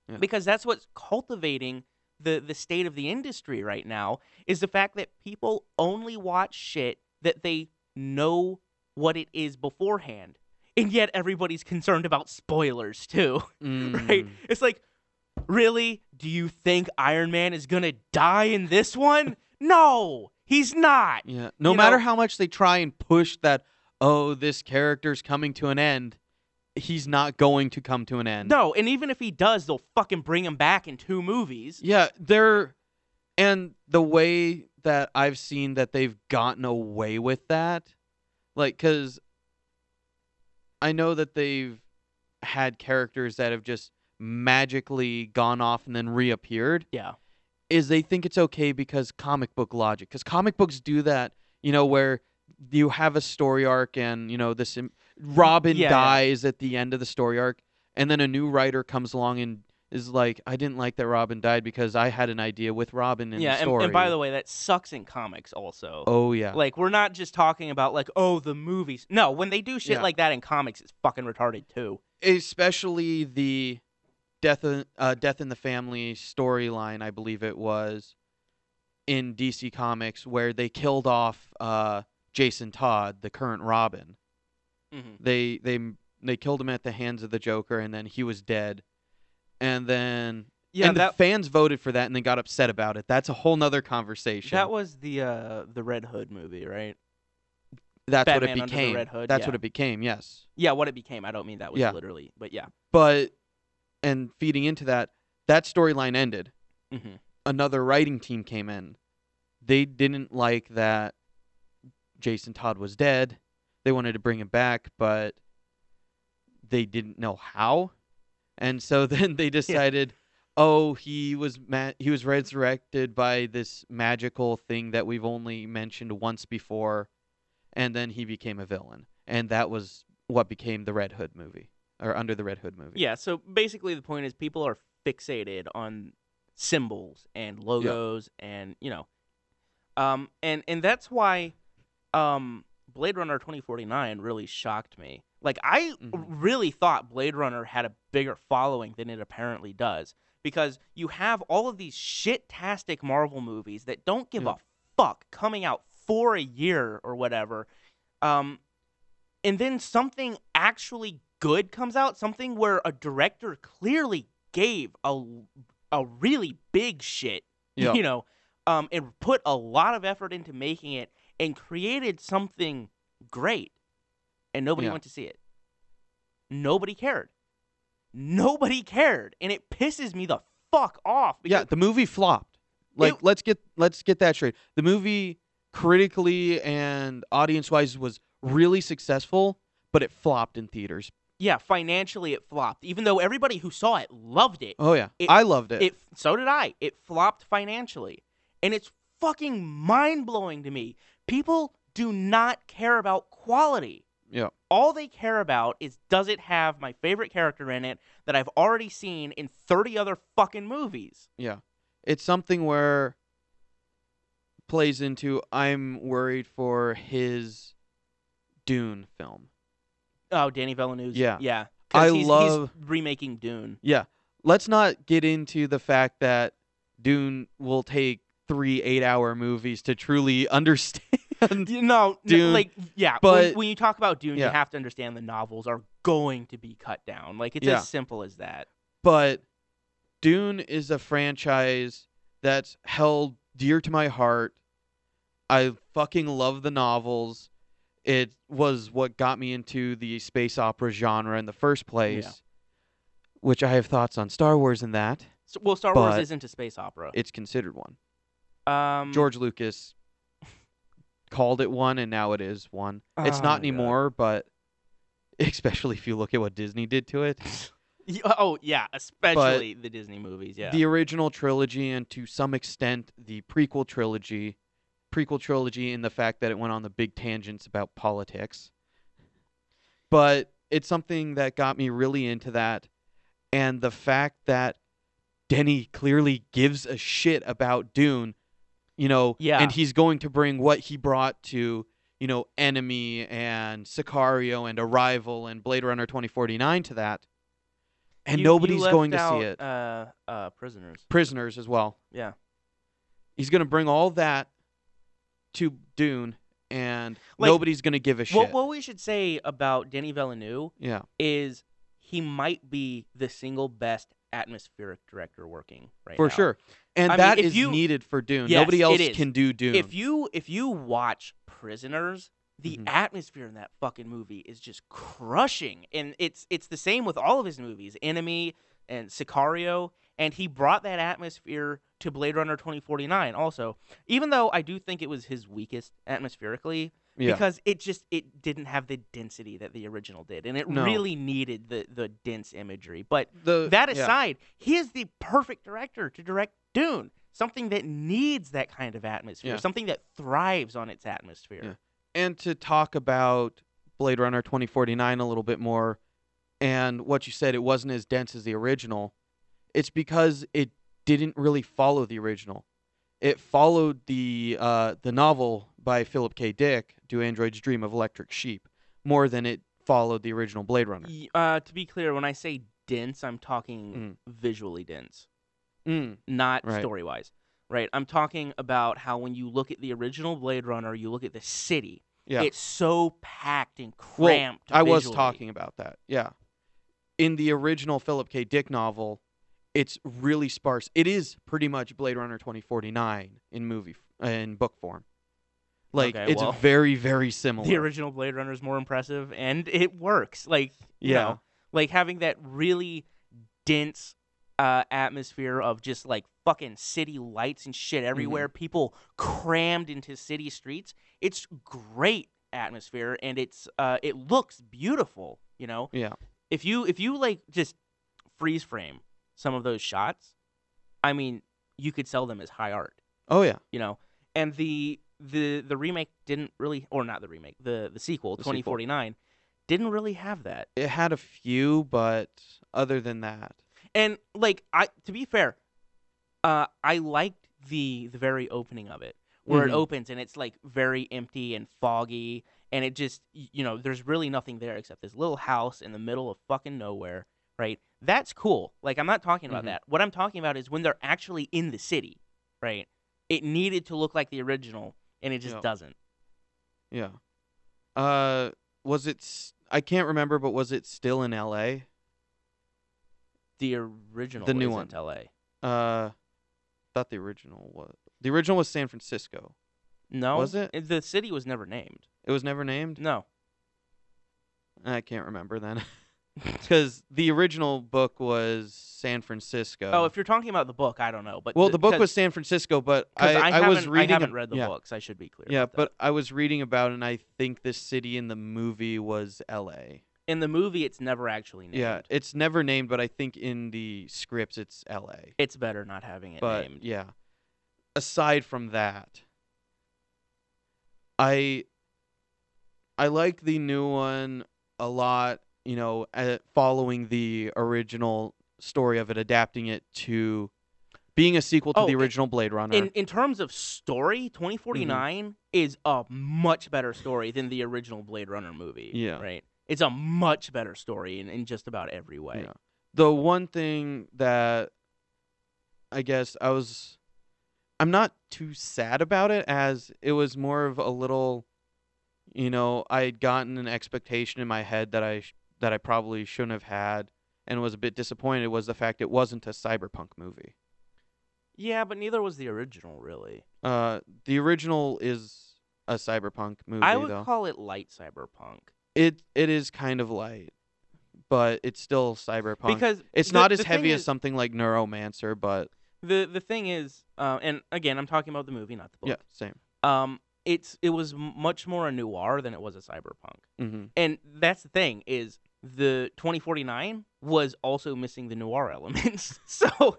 Yeah. because that's what's cultivating the the state of the industry right now is the fact that people only watch shit that they know what it is beforehand. And yet everybody's concerned about spoilers too, right? Mm. It's like, really? Do you think Iron Man is going to die in this one? no, he's not. Yeah. No You matter know- how much they try and push that, oh, this character's coming to an end, he's not going to come to an end. No, and even if he does, they'll fucking bring him back in two movies. Yeah, they're and the way that I've seen that they've gotten away with that, like, cause I know that they've had characters that have just magically gone off and then reappeared. Yeah. Is they think it's okay because comic book logic, because comic books do that, you know, where you have a story arc and you know this im- Robin Yeah, yeah. dies at the end of the story arc, and then a new writer comes along and is like, I didn't like that Robin died because I had an idea with Robin in yeah, the and, story. and by the way, that sucks in comics also. oh yeah, Like we're not just talking about like oh the movies. No, when they do shit Yeah. like that in comics, it's fucking retarded too. especially the death uh, death in the family storyline. I believe it was in DC Comics where they killed off uh, Jason Todd, the current Robin. Mm-hmm. They they they killed him at the hands of the Joker, and then he was dead. And then Yeah, and that the fans voted for that, and they got upset about it. That's a whole nother conversation. that was the uh the Red Hood movie, right? that's what Batman it Under the became. Red Hood, that's yeah. what it became. Yes. Yeah, what it became. I don't mean that was Yeah. literally, but yeah. But and feeding into that, that storyline ended. hmm Another writing team came in. They didn't like that Jason Todd was dead. They wanted to bring him back, but they didn't know how. And so then they decided, oh, he was ma- he was resurrected by this magical thing that we've only mentioned once before, and then he became a villain, and that was what became the Red Hood movie or Under the Red Hood movie. Yeah. So basically, the point is people are fixated on symbols and logos, and you know, um, and and that's why, um, Blade Runner twenty forty nine really shocked me. Like I Mhm. really thought Blade Runner had a bigger following than it apparently does, because you have all of these shit-tastic Marvel movies that don't give Yeah. a fuck coming out for a year or whatever. Um, and then something actually good comes out, something where a director clearly gave a a really big shit, Yeah. you know, um, and put a lot of effort into making it and created something great, and nobody Yeah. went to see it. Nobody cared. Nobody cared, and it pisses me the fuck off. Yeah, the movie flopped. Like It- let's get let's get that straight. The movie critically and audience wise was really successful, but it flopped in theaters. Yeah, financially it flopped. Even though everybody who saw it loved it, Oh yeah, It- I loved it. It so did I. It flopped financially. And it's fucking mind-blowing to me. People do not care about quality. Yeah. All they care about is does it have my favorite character in it that I've already seen in 30 other fucking movies. yeah, it's something where plays into. I'm worried for his Dune film. Oh, Danny Villeneuve. Yeah. Yeah. 'Cause I he's, love- he's remaking Dune. Yeah, let's not get into the fact that Dune will take three eight-hour movies to truly understand. You know, Dune, like yeah, but- when, when you talk about Dune, Yeah. you have to understand the novels are going to be cut down. Like it's Yeah. as simple as that. but Dune is a franchise that's held dear to my heart. I fucking love the novels. It was what got me into the space opera genre in the first place, which I have thoughts on Star Wars and that. So, well, Star Wars But- isn't a space opera. It's considered one. Um, George Lucas called it one, and now it is one. It's Oh not my God. anymore, but especially if you look at what Disney did to it. Y- Oh yeah, especially the Disney movies. Yeah. the original trilogy and to some extent the prequel trilogy prequel trilogy in the fact that it went on the big tangents about politics but it's something that got me really into that and the fact that Denis clearly gives a shit about Dune you know Yeah. and he's going to bring what he brought to you know Enemy and Sicario and Arrival and Blade Runner 2049 to that and You- you nobody's left going to see it Uh, uh, prisoners. prisoners as well. Yeah. He's going to bring all that to Dune, and Like, nobody's going to give a shit. What what we should say about Denis Villeneuve yeah, is he might be the single best atmospheric director working right now. for now. sure. And I that if is you- needed for Dune. Yes, Nobody else can do Dune. If you if you watch Prisoners, the Mhm. atmosphere in that fucking movie is just crushing, and it's it's the same with all of his movies, Enemy and Sicario, and he brought that atmosphere to Blade Runner 2049 also. Even though I do think it was his weakest atmospherically, yeah. because it just it didn't have the density that the original did, and it No. really needed the the dense imagery. But the, that yeah. aside, he is the perfect director to direct Dune, something that needs that kind of atmosphere, Yeah. something that thrives on its atmosphere. Yeah. and to talk about Blade Runner 2049 a little bit more, and what you said, it wasn't as dense as the original. It's because it didn't really follow the original. It followed the uh, the novel by Philip K. Dick, "Do Androids Dream of Electric Sheep," more than it followed the original Blade Runner. Uh, to be clear, when I say dense, I'm talking visually dense, Mm. not Right. story wise. Right? I'm talking about how when you look at the original Blade Runner, you look at the city. Yeah. It's so packed and cramped. Well. I was talking about that. Yeah. In the original Philip K. Dick novel, it's really sparse. It is pretty much Blade Runner 2049 in movie f- in book form. Like Okay, it's well, very very similar. the original Blade Runner is more impressive, and it works. Like you Yeah. know, like having that really dense uh, atmosphere of just like fucking city lights and shit everywhere, people crammed into city streets. It's great atmosphere, and it's uh, it looks beautiful. You know, Yeah. if you if you like just freeze frame some of those shots, I mean, you could sell them as high art Oh yeah. you know and the the the remake didn't really or not the remake the the sequel The sequel. 2049 didn't really have that It had a few, but other than that, and like i to be fair uh i liked the the very opening of it where Mhm. it opens and it's like very empty and foggy and it just you know there's really nothing there except this little house in the middle of fucking nowhere right that's cool like i'm not talking about Mhm. that what i'm talking about is when they're actually in the city right it needed to look like the original and it just Yeah. doesn't yeah. Uh, was it? I can't remember, but was it still in L.A.? the original The new one. LA. Uh, thought the original was the original was San Francisco. No, Was it? The city was never named. It was never named. No, I can't remember then, because the original book was San Francisco. Oh, if you're talking about the book, I don't know. But well, the book was San Francisco, but I, I, I was reading. I haven't read the yeah, books. I should be clear. Yeah, but I was reading about, it and I think the city in the movie was L.A. in the movie, it's never actually named. Yeah, it's never named, but I think in the scripts it's L.A. it's better not having it but named. yeah, aside from that, I I like the new one a lot. You know, uh, following the original story of it, adapting it to being a sequel to Oh, the in- original Blade Runner. In in terms of story, 2049 Mm-hmm. is a much better story than the original Blade Runner movie. Yeah. right. It's a much better story in, in just about every way. Yeah. The one thing that I guess I was I'm not too sad about it as it was more of a little you know, I had gotten an expectation in my head that I that I probably shouldn't have had and was a bit disappointed was the fact it wasn't a cyberpunk movie. Yeah, but neither was the original, really. Uh the original is a cyberpunk movie I would though. call it light cyberpunk it it is kind of light, but it's still cyberpunk. because it's the- not as heavy as is- something like Neuromancer, but the the thing is, uh, and again, I'm talking about the movie, not the book. yeah, same. Um, it's it was much more a noir than it was a cyberpunk, Mhm. and that's the thing is the 2049 was also missing the noir elements. so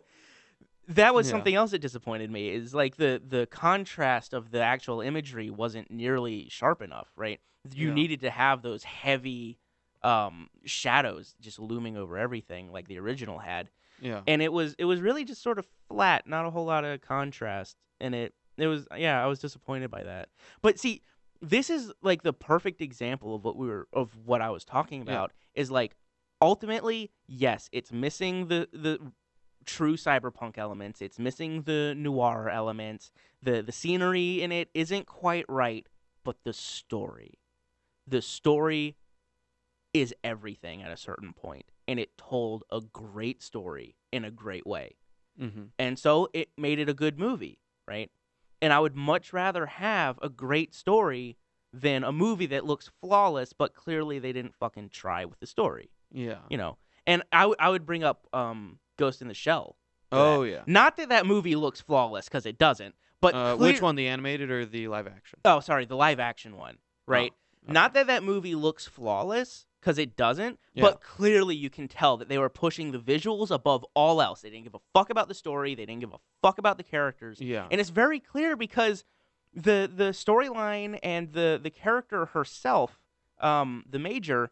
that was Yeah. something else that disappointed me. Is like the the contrast of the actual imagery wasn't nearly sharp enough. Right, you Yeah. needed to have those heavy um shadows just looming over everything like the original had Yeah. and it was it was really just sort of flat, not a whole lot of contrast, and it it was yeah, I was disappointed by that. But see, this is like the perfect example of what we were of what I was talking Yeah. Is like ultimately, yes, it's missing the the true cyberpunk elements. It's missing the noir elements. The the scenery in it isn't quite right, but the story. The story is everything at a certain point, and it told a great story in a great way. Mm-hmm. And so it made it a good movie, right? And I would much rather have a great story than a movie that looks flawless, but clearly they didn't fucking try with the story, Yeah. you know? And I, w- I would bring up um, Ghost in the Shell. Oh that. yeah. Not that that movie looks flawless, because it doesn't. But Uh, clear- which one, the animated or the live action? Oh, sorry, the live action one, right? okay. Not that that movie looks flawless, because it doesn't, Yeah. but clearly you can tell that they were pushing the visuals above all else. They didn't give a fuck about the story, they didn't give a fuck about the characters. Yeah. And it's very clear because the the storyline and the the character herself, um, the major,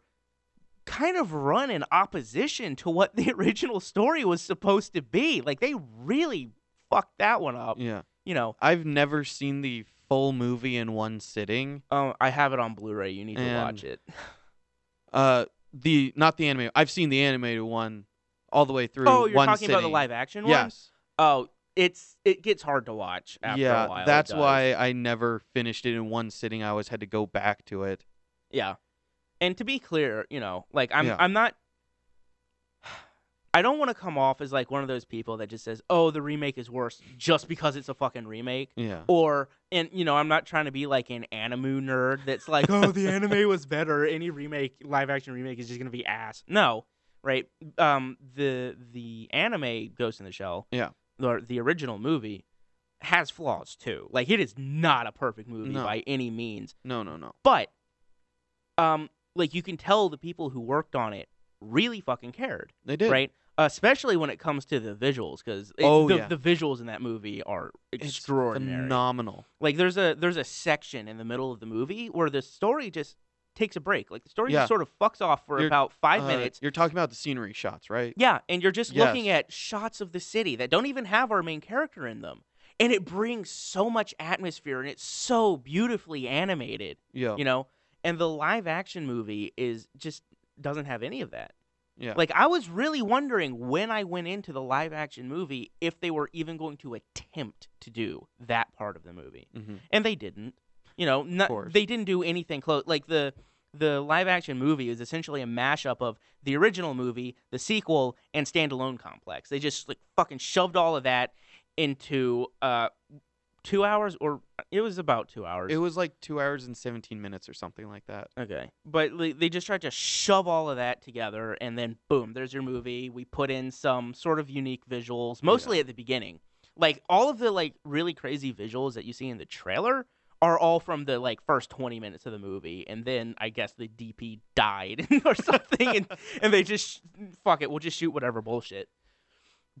kind of run in opposition to what the original story was supposed to be. Like they really fucked that one up. yeah. You know, I've never seen the full movie in one sitting. um, I have it on Blu-ray. You need to watch it. Uh, the not the anime. I've seen the animated one all the way through. Oh, you're talking about the live action one? Yes. Oh, it's it gets hard to watch after yeah. a while. that's why I never finished it in one sitting. I always had to go back to it. Yeah. And to be clear, you know, like I'm Yeah. I'm not I don't want to come off as like one of those people that just says, "Oh, the remake is worse just because it's a fucking remake." Yeah. Or and you know, I'm not trying to be like an anime nerd that's like, "Oh, the anime was better. Any remake, live action remake is just going to be ass." No, right? Um the the anime Ghost in the Shell, Yeah. Or the original movie has flaws too. Like it is not a perfect movie No. by any means. No, no, no. But um like you can tell the people who worked on it really fucking cared They did. right? Especially when it comes to the visuals, because Oh, the, yeah. the visuals in that movie are It's extraordinary. phenomenal. like there's a there's a section in the middle of the movie where the story just takes a break. Like the story Yeah. just sort of fucks off for You're- about five Uh, minutes. You're talking about the scenery shots, right? Yeah, and you're just looking at shots of the city that don't even have our main character in them. And it brings so much atmosphere and it's so beautifully animated, Yeah. you know? And the live action movie is just doesn't have any of that. Yeah. Like I was really wondering when I went into the live action movie if they were even going to attempt to do that part of the movie. hmm And they didn't. You know, not, they didn't do anything close like the the live action movie is essentially a mashup of the original movie, the sequel, and standalone complex. They just like fucking shoved all of that into uh 2 hours or it was about 2 hours. It was like two hours and 17 minutes or something like that. Okay. But like, they just tried to shove all of that together and then boom, there's your movie. We put in some sort of unique visuals, mostly at the beginning. Like all of the like really crazy visuals that you see in the trailer are all from the like first 20 minutes of the movie and then I guess the DP died or something and and they just fuck it, we'll just shoot whatever bullshit.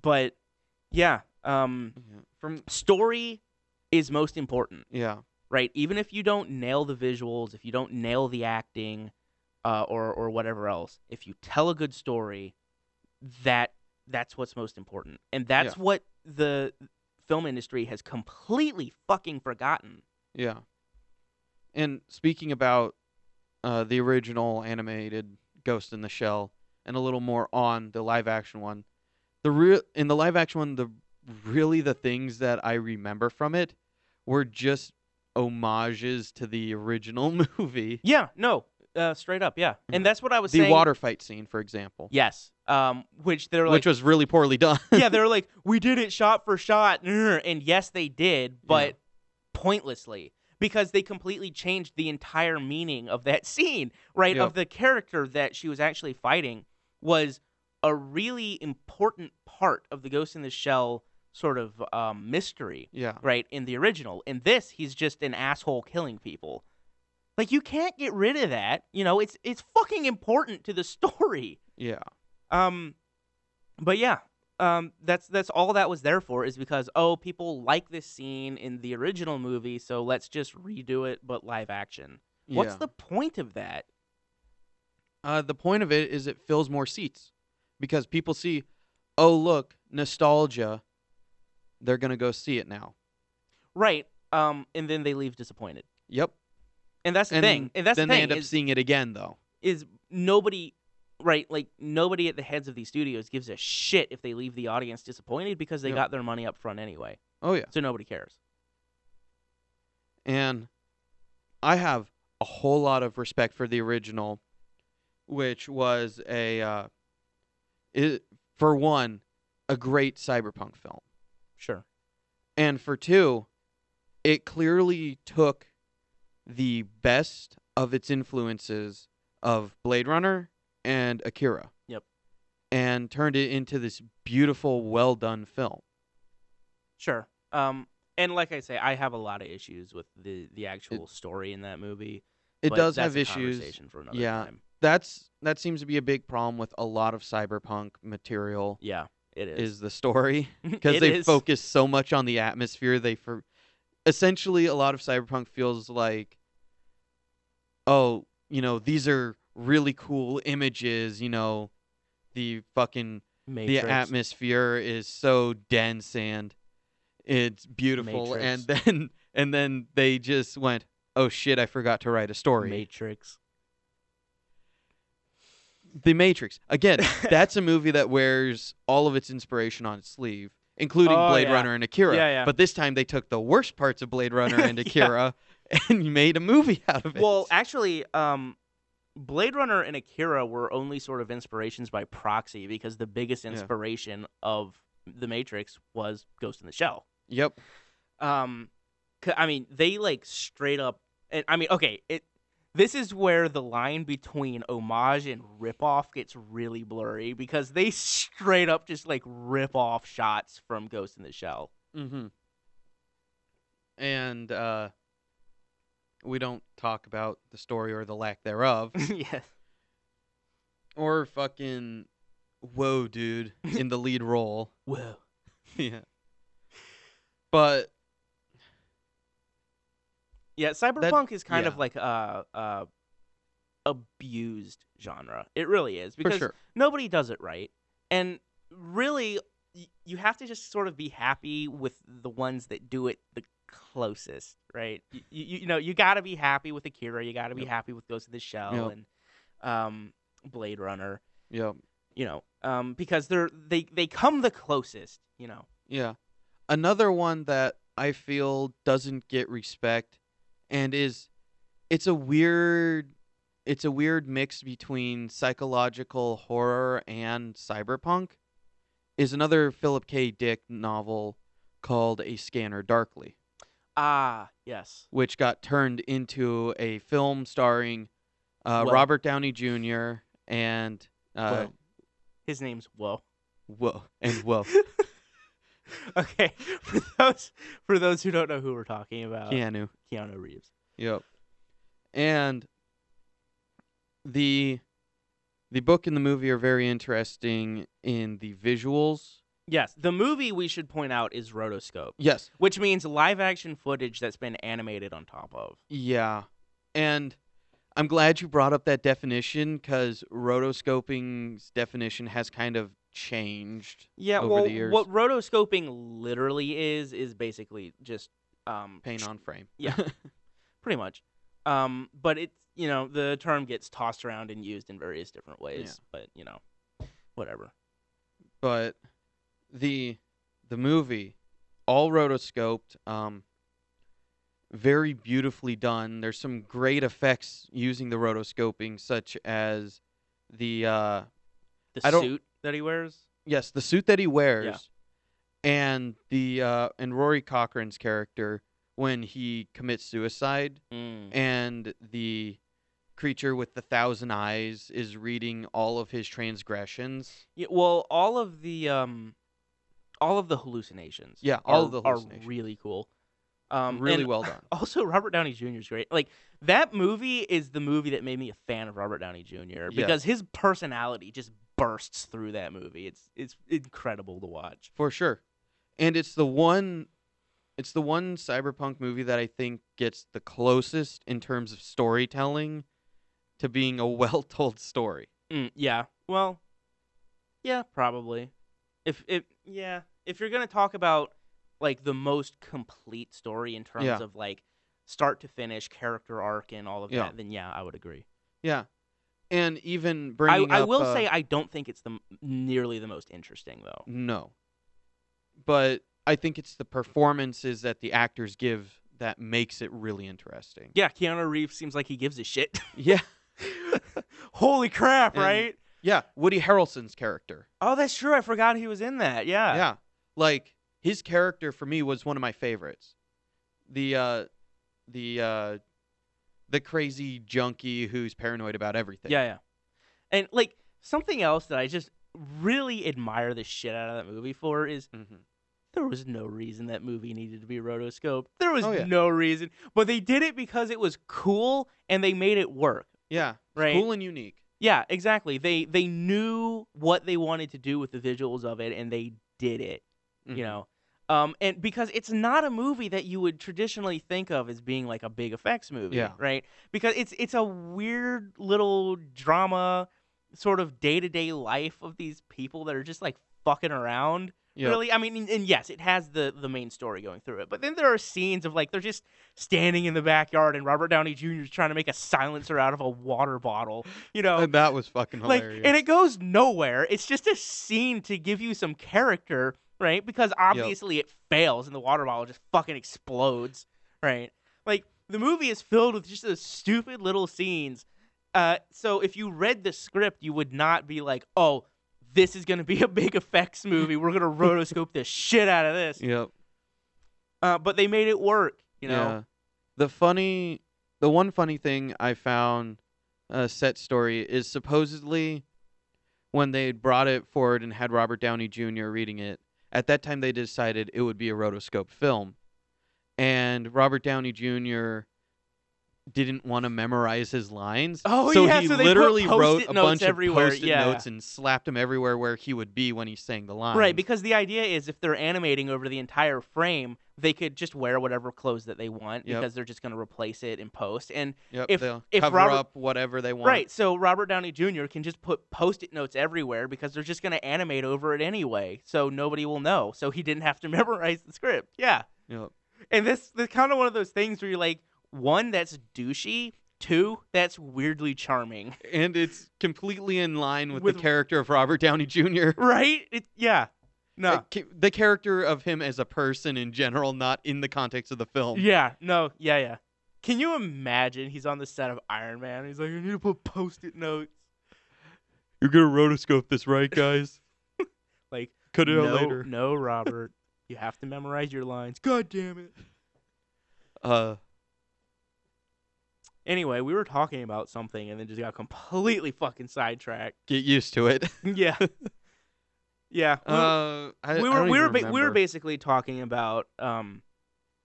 But yeah, um Yeah. From story is most important yeah. right? Even if you don't nail the visuals, if you don't nail the acting, uh, or or whatever else, if you tell a good story, that that's what's most important, and that's what the film industry has completely fucking forgotten. Yeah. And speaking about uh, the original animated Ghost in the Shell and a little more on the live action one, the real in the live action one, the really the things that I remember from it were just homages to the original movie. Yeah, no, uh, straight up, yeah, and that's what I was The saying. water fight scene, for example, yes, um, which they're like, which was really poorly done. yeah, they're like, we did it shot for shot, and yes, they did, but pointlessly because they completely changed the entire meaning of that scene, right? Yep. Of the character that she was actually fighting was a really important part of the Ghost in the Shell sort of um, mystery, yeah. right? In the original, in this, he's just an asshole killing people. Like you can't get rid of that. You know, it's it's fucking important to the story. Yeah. Um, but yeah, um, that's that's all that was there for is because oh, people like this scene in the original movie, so let's just redo it but live action. What's the point of that? Uh, the point of it is it fills more seats because people see, oh look, nostalgia. They're gonna go see it now. Right. Um, and then they leave disappointed. Yep. And that's the and thing. And that's then the they end up is, seeing it again though. is nobody right like nobody at the heads of these studios gives a shit if they leave the audience disappointed because they Yeah. got their money up front anyway Oh yeah. so nobody cares And I have a whole lot of respect for the original, which was a, uh, it, for one, a great cyberpunk film. sure And for two, it clearly took the best of its influences of Blade Runner and Akira. Yep. And turned it into this beautiful, well done film. Sure. Um, and like I say, I have a lot of issues with the the actual story in that movie. It does have a issues. conversation For another Yeah. Time. That's that seems to be a big problem with a lot of cyberpunk material Yeah. It is. is the story because they is. focus so much on the atmosphere. They for essentially a lot of cyberpunk feels like, oh, you know, these are really cool images. You know, the fucking Matrix. the atmosphere is so dense and it's beautiful, and then and then they just went, oh shit, I forgot to write a story. Matrix. The Matrix. Again, that's a movie that wears all of its inspiration on its sleeve, including Oh, Blade yeah. Runner and Akira. Yeah, yeah. But this time they took the worst parts of Blade Runner and. Akira and made a movie out of it. Well, actually, um, Blade Runner and Akira were only sort of inspirations by proxy because the biggest Yeah. inspiration of The Matrix was Ghost in the Shell. Yep. Um, I mean, they like straight up. And I mean, okay, it. This is where the line between homage and ripoff gets really blurry because they straight up just like rip off shots from Ghost in the Shell. Mm-hmm. And uh, we don't talk about the story or the lack thereof, yes. or fucking whoa, dude, in the lead role. Whoa. yeah. But Yeah, cyberpunk is kind yeah. of like a, a abused genre. It really is for because sure, nobody does it right, and really, y- you have to just sort of be happy with the ones that do it the closest, right? You, you, you know, you got to be happy with Akira. You got to be Yep. happy with Ghost of the Shell Yep. and um, Blade Runner. yep, You know, um, because they're they they come the closest. You know. yeah. Another one that I feel doesn't get respect, and is, it's a weird, it's a weird mix between psychological horror and cyberpunk. Is another Philip K. Dick novel called A Scanner Darkly. Ah, yes. which got turned into a film starring uh, Whoa. Robert Downey Jr. and uh. His name's Whoa. whoa and whoa okay, for those for those who don't know who we're talking about, Keanu. Keanu Reeves. Yep. And the the book and the movie are very interesting in the visuals. Yes, the movie we should point out is rotoscope, Yes. which means live action footage that's been animated on top of. Yeah. And I'm glad you brought up that definition because rotoscoping's definition has kind of changed Yeah, over well, the years. what rotoscoping literally is is basically just um Paint on frame. Yeah. pretty much. Um, but it's you know the term gets tossed around and used in various different ways, but you know, whatever. but the the movie all rotoscoped um very beautifully done there's some great effects using the rotoscoping such as the uh The I suit that he wears. yes the suit that he wears and the uh and Rory Cochrane's character when he commits suicide Mm. and the creature with the thousand eyes is reading all of his transgressions Yeah, well, all of the um, all of the hallucinations. Yeah, all are, of the hallucinations. are really cool. Um, really well done Also, Robert Downey Jr. is great. Like that movie is the movie that made me a fan of Robert Downey Jr. because his personality just bursts through that movie. It's it's incredible to watch. for sure and it's the one it's the one cyberpunk movie that i think gets the closest in terms of storytelling to being a well-told story Mm, yeah. Well, yeah, probably. If if yeah, if you're gonna talk about like the most complete story in terms Yeah. of like start to finish character arc and all of Yeah. that, then yeah, I would agree. yeah and even I, bringing I up, will uh, say I don't think it's the nearly the most interesting though. no but i think it's the performances that the actors give that makes it really interesting Yeah, Keanu Reeves seems like he gives a shit. yeah Holy crap, And- right? Yeah woody harrelson's character Oh, that's true. I forgot he was in that. Yeah. yeah like his character for me was one of my favorites the uh the uh the crazy junkie who's paranoid about everything Yeah, yeah. And like something else that I just really admire the shit out of that movie for is Mhm. there was no reason that movie needed to be rotoscoped. There was Oh, yeah. no reason. But they did it because it was cool and they made it work. yeah Right. cool and unique Yeah, exactly. They they knew what they wanted to do with the visuals of it and they did it, Mhm. you know. Um and because it's not a movie that you would traditionally think of as being like a big effects movie, Yeah. right? Because it's it's a weird little drama sort of day-to-day life of these people that are just like fucking around Yep. really i mean and, and yes it has the the main story going through it but then there are scenes of like they're just standing in the backyard and robert downey jr is trying to make a silencer out of a water bottle you know? And that was fucking like and it goes nowhere. It's just a scene to give you some character right? Because obviously it fails and the water bottle just fucking explodes right? Like the movie is filled with just those stupid little scenes. Uh, so if you read the script, you would not be like, "Oh, this is going to be a big effects movie. We're going to rotoscope the shit out of this." Yep. Uh, but they made it work. You know. Yeah. The funny, the one funny thing I found, uh, set story is supposedly when they brought it forward and had Robert Downey Jr. reading it. At that time, they decided it would be a rotoscope film, and Robert Downey Jr. didn't want to memorize his lines. Oh, so yeah, he so literally wrote a bunch everywhere, of post-it yeah. notes and slapped them everywhere where he would be when he sang the lines. Right, because the idea is if they're animating over the entire frame, they could just wear whatever clothes that they want Yep. because they're just going to replace it in post. And yep, if- if cover Robert- up whatever they want. right, so Robert Downey Jr. can just put post-it notes everywhere because they're just going to animate over it anyway, so nobody will know. So he didn't have to memorize the script. Yeah, Yep. and this this kind of one of those things where you're like, one that's douchey, two that's weirdly charming, and it's completely in line with, With- the character of Robert Downey Jr. right? It, yeah, no, the character of him as a person in general, not in the context of the film. Yeah, no, yeah, yeah. Can you imagine he's on the set of Iron Man? He's like, I need to put post-it notes. You're gonna rotoscope this, right, guys? Like, Cut it out later. no, Robert, you have to memorize your lines. God damn it. Uh, Anyway, we were talking about something and then just got completely fucking sidetracked. get used to it. yeah, yeah. We, were- uh, I, we were we were ba- we were basically talking about um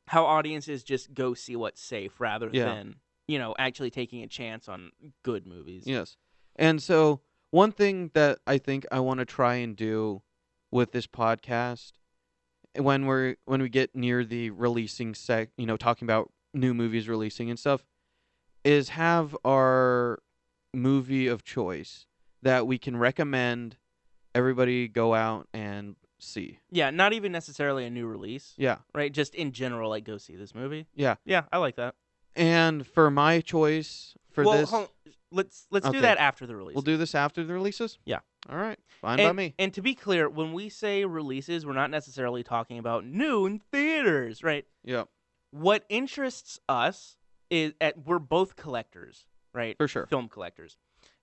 how audiences just go see what's safe rather Yeah. than you know actually taking a chance on good movies. Yes. And so one thing that I think I want to try and do with this podcast when we're when we get near the releasing sec, you know, talking about new movies releasing and stuff is have our movie of choice that we can recommend everybody go out and see. Yeah, not even necessarily a new release. Yeah. right? Just in general, like go see this movie. Yeah. Yeah, I like that. And for my choice for well, this let's let's Okay. do that after the release. we'll do this after the releases? Yeah. All right. Fine and, by me. And to be clear, when we say releases, we're not necessarily talking about new in theaters, right? Yeah, What interests us is at we're both collectors, right? for sure. Film collectors.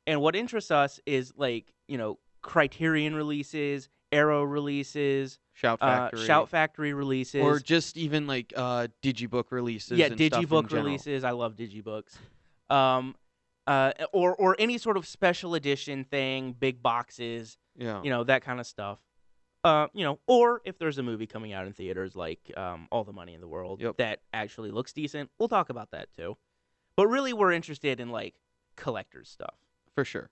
And what interests us is like, you know, Criterion releases, Arrow releases, Shout uh, Factory. Shout Factory releases, or just even like uh digibook releases yeah, and stuff in digibook releases. I love digibooks. Um, uh, or or any sort of special edition thing, big boxes, yeah you know, that kind of stuff. Uh, you know, or if there's a movie coming out in theaters like um, All the Money in the World Yep. that actually looks decent, we'll talk about that too. But really, we're interested in like collectors stuff. for sure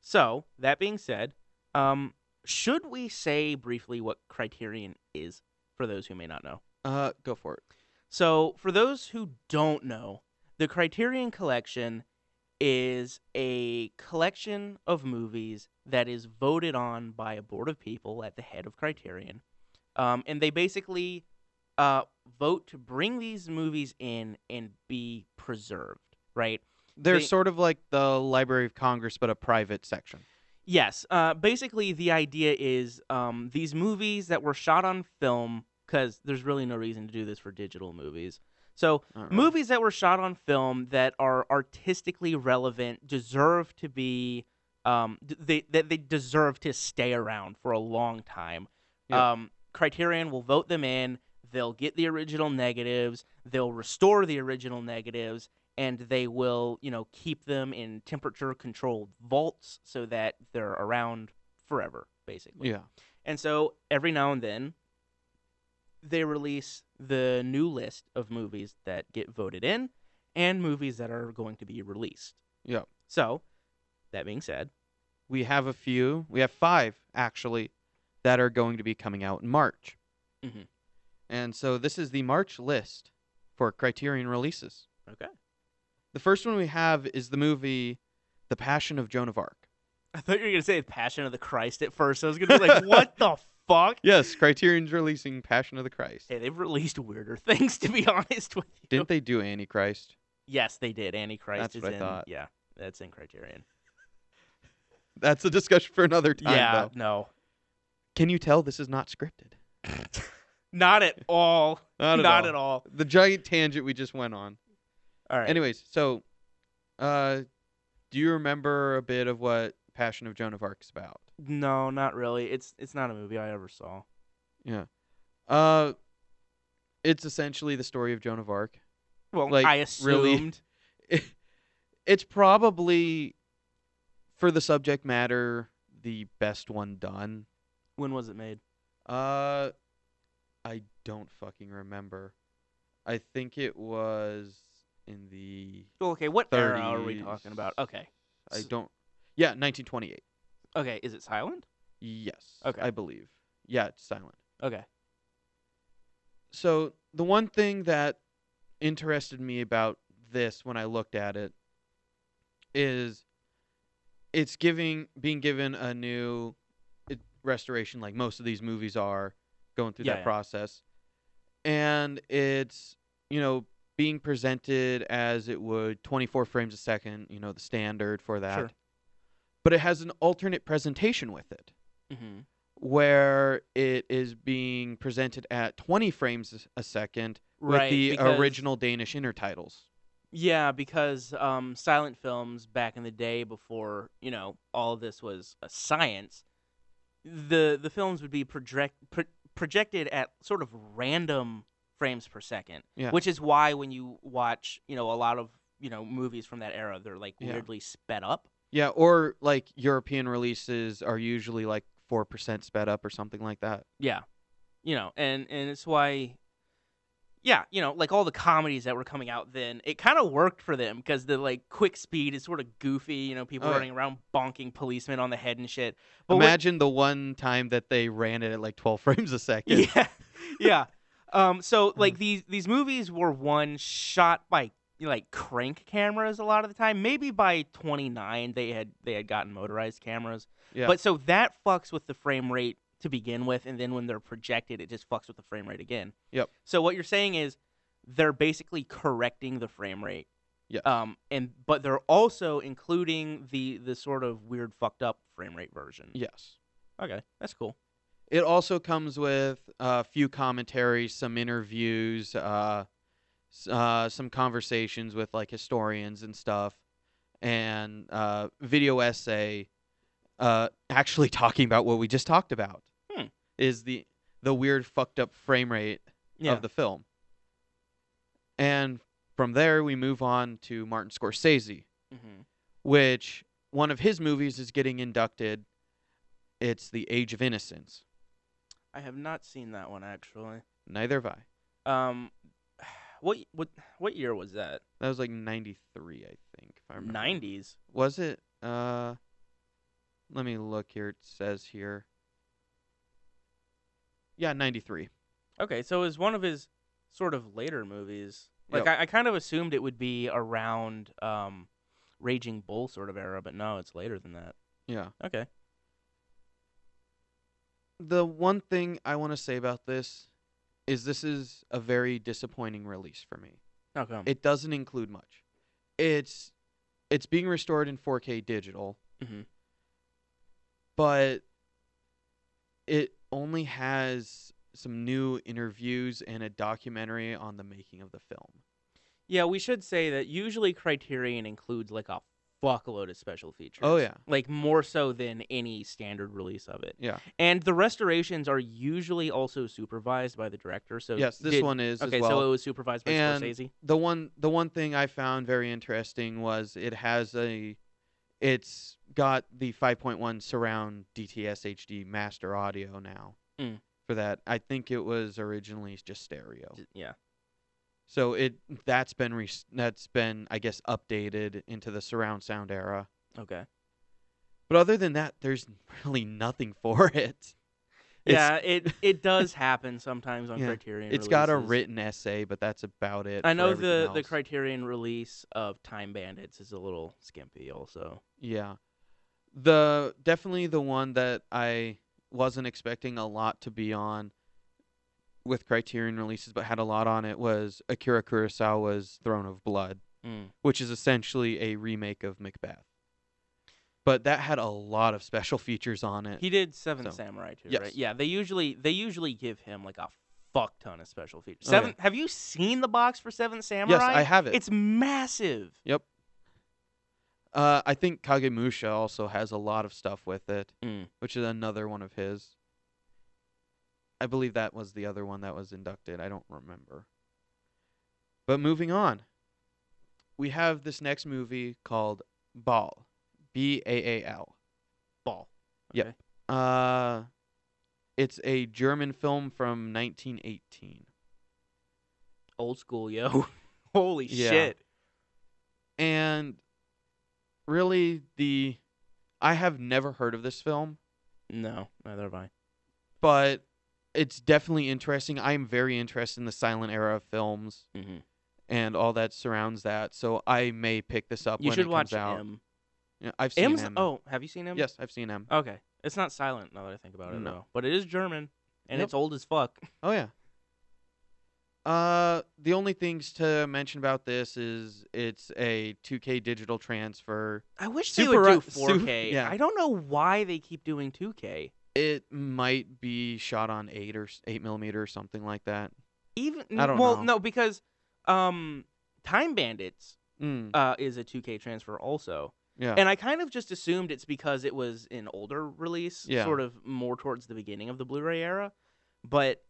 So that being said, um, should we say briefly what Criterion is for those who may not know? uh go for it So, for those who don't know, the Criterion Collection is a collection of movies that is voted on by a board of people at the head of Criterion. Um, and they basically uh, vote to bring these movies in and be preserved, right? they're They- sort of like the library of congress but a private section Yes. Uh, basically, the idea is um, these movies that were shot on film, because there's really no reason to do this for digital movies. So, movies that were shot on film that are artistically relevant deserve to be, um, they that they deserve to stay around for a long time. Yep. Um, Criterion will vote them in. They'll get the original negatives. They'll restore the original negatives, and they will, you know, keep them in temperature-controlled vaults so that they're around forever, basically. yeah And so every now and then, they release the new list of movies that get voted in and movies that are going to be released. yeah So, that being said, we have a few we have five actually that are going to be coming out in march Mhm. and so this is the march list for criterion releases okay. the first one we have is the movie the passion of joan of arc I thought you were going to say The Passion of the Christ at first. I was going to be like, what the fuck? yes criterion's releasing passion of the christ Hey, they've released weirder things, to be honest with you. didn't they do antichrist Yes, they did. Antichrist That's is what I in. thought. Yeah, that's in Criterion. that's a discussion for another time yeah, though no, can you tell this is not scripted not at all. Not at all. at all. the giant tangent we just went on All right. Anyways, so uh Do you remember a bit of what Passion of Joan of Arc is about? No, not really. It's it's not a movie I ever saw. Yeah. Uh, it's essentially the story of Joan of Arc. Well, Like, I really? assumed. it's probably for the subject matter the best one done. When was it made? Uh, I don't fucking remember. I think it was in the. Okay, what era are we talking about? Okay. I don't. Yeah, 1928. Okay, is it silent? Yes. Okay. I believe. Yeah, it's silent. Okay. So the one thing that interested me about this when I looked at it is it's giving being given a new restoration like most of these movies are going through Yeah, that yeah. process and it's you know being presented as it would 24 frames a second you know the standard for that Sure. But it has an alternate presentation with it Mm-hmm. where it is being presented at 20 frames a second with Right. the because- original Danish intertitles. Yeah, because um, silent films back in the day, before you know all of this was a science, the the films would be project pro- projected at sort of random frames per second. Yeah. Which is why when you watch, you know, a lot of you know movies from that era, they're like Yeah. weirdly sped up. Yeah, or like European releases are usually like 4% sped up or something like that. Yeah, you know, and and it's why, yeah, you know, like all the comedies that were coming out then, it kind of worked for them because the like quick speed is sort of goofy. You know, people Oh, yeah. running around bonking policemen on the head and shit. But Imagine the one time that they ran it at like 12 frames a second. yeah, yeah. Um, so like these these movies were one shot by like crank cameras a lot of the time. Maybe by 29 they had they had gotten motorized cameras. Yeah. But so that fucks with the frame rate to begin with, and then when they're projected, it just fucks with the frame rate again. Yep. So what you're saying is they're basically correcting the frame rate. Yes. Um, and but they're also including the the sort of weird fucked up frame rate version. yes. Okay, that's cool. It also comes with a few commentaries, some interviews, uh, uh, some conversations with like historians and stuff, and uh, video essay, uh, actually talking about what we just talked about. Hmm. Is the the weird fucked up frame rate Yeah. of the film. And from there, we move on to Martin Scorsese, hmm which one of his movies is getting inducted. It's The Age of Innocence. I have not seen that one actually. Neither have I. Um, what what what year was that? That was like 93, I think. If I remember. Nineties. Was it? Uh, let me look here. It says here. Yeah, 93. Okay, so it was one of his sort of later movies. Like Yep. I, I kind of assumed it would be around um, Raging Bull sort of era, but no, it's later than that. Yeah. Okay. The one thing I want to say about this is this is a very disappointing release for me. How come? It doesn't include much. It's it's being restored in 4K digital, hmm but it only has some new interviews and a documentary on the making of the film. Yeah, we should say that usually Criterion includes like a fuckload of special features. Oh yeah. Like more so than any standard release of it. Yeah. And the restorations are usually also supervised by the director. So Yes, this did- one is Okay, as well. so it was supervised by And- Scorsese. the one the one thing I found very interesting was it has a it's got the 5.1 surround DTS HD master audio now. Mm. For that, I think it was originally just stereo. Yeah. So it that's been re- that's been I guess updated into the surround sound era. Okay. But other than that, there's really nothing for it. It's- yeah, it it does happen sometimes on Yeah, Criterion. It's got a written essay, but that's about it. I know the the. Criterion release of Time Bandits is a little skimpy, also. Yeah. The definitely the one that I wasn't expecting a lot to be on with Criterion releases but had a lot on it was Akira Kurosawa's Throne of Blood, Mm. which is essentially a remake of Macbeth. But that had a lot of special features on it. He did Seven So, Samurai too, yes. right? Yeah, they usually they usually give him like a fuck ton of special features. Oh. Seven. Have you seen the box for Seven Samurai? yes, I have it. It's massive. Yep. Uh, I think Kagemusha also has a lot of stuff with it, Mm. which is another one of his. I believe that was the other one that was inducted. I don't remember. But moving on, we have this next movie called Baal, B A A L. Baal. Okay. Uh, it's a German film from 1918. Old school, yo. Holy Yeah. shit. And really, the I have never heard of this film, No, neither have I. but it's definitely interesting. I am very interested in the silent era of films hmm and all that surrounds that. So I may pick this up You when should it watch comes out. M. Yeah, I've seen M's. M. Oh, have you seen him? yes, I've seen him. Okay. It's not silent now that I think about it, No. though. But it is German, and Yep. it's old as fuck. Oh yeah. Uh, the only things to mention about this is it's a 2K digital transfer. I wish they Super would do 4K. yeah. I don't know why they keep doing 2K. It might be shot on eight or eight millimeter or something like that. Even I don't well, know. no, because um, Time Bandits Mm, uh, is a 2K transfer also, yeah. and I kind of just assumed it's because it was an older release, Yeah. sort of more towards the beginning of the Blu-ray era. But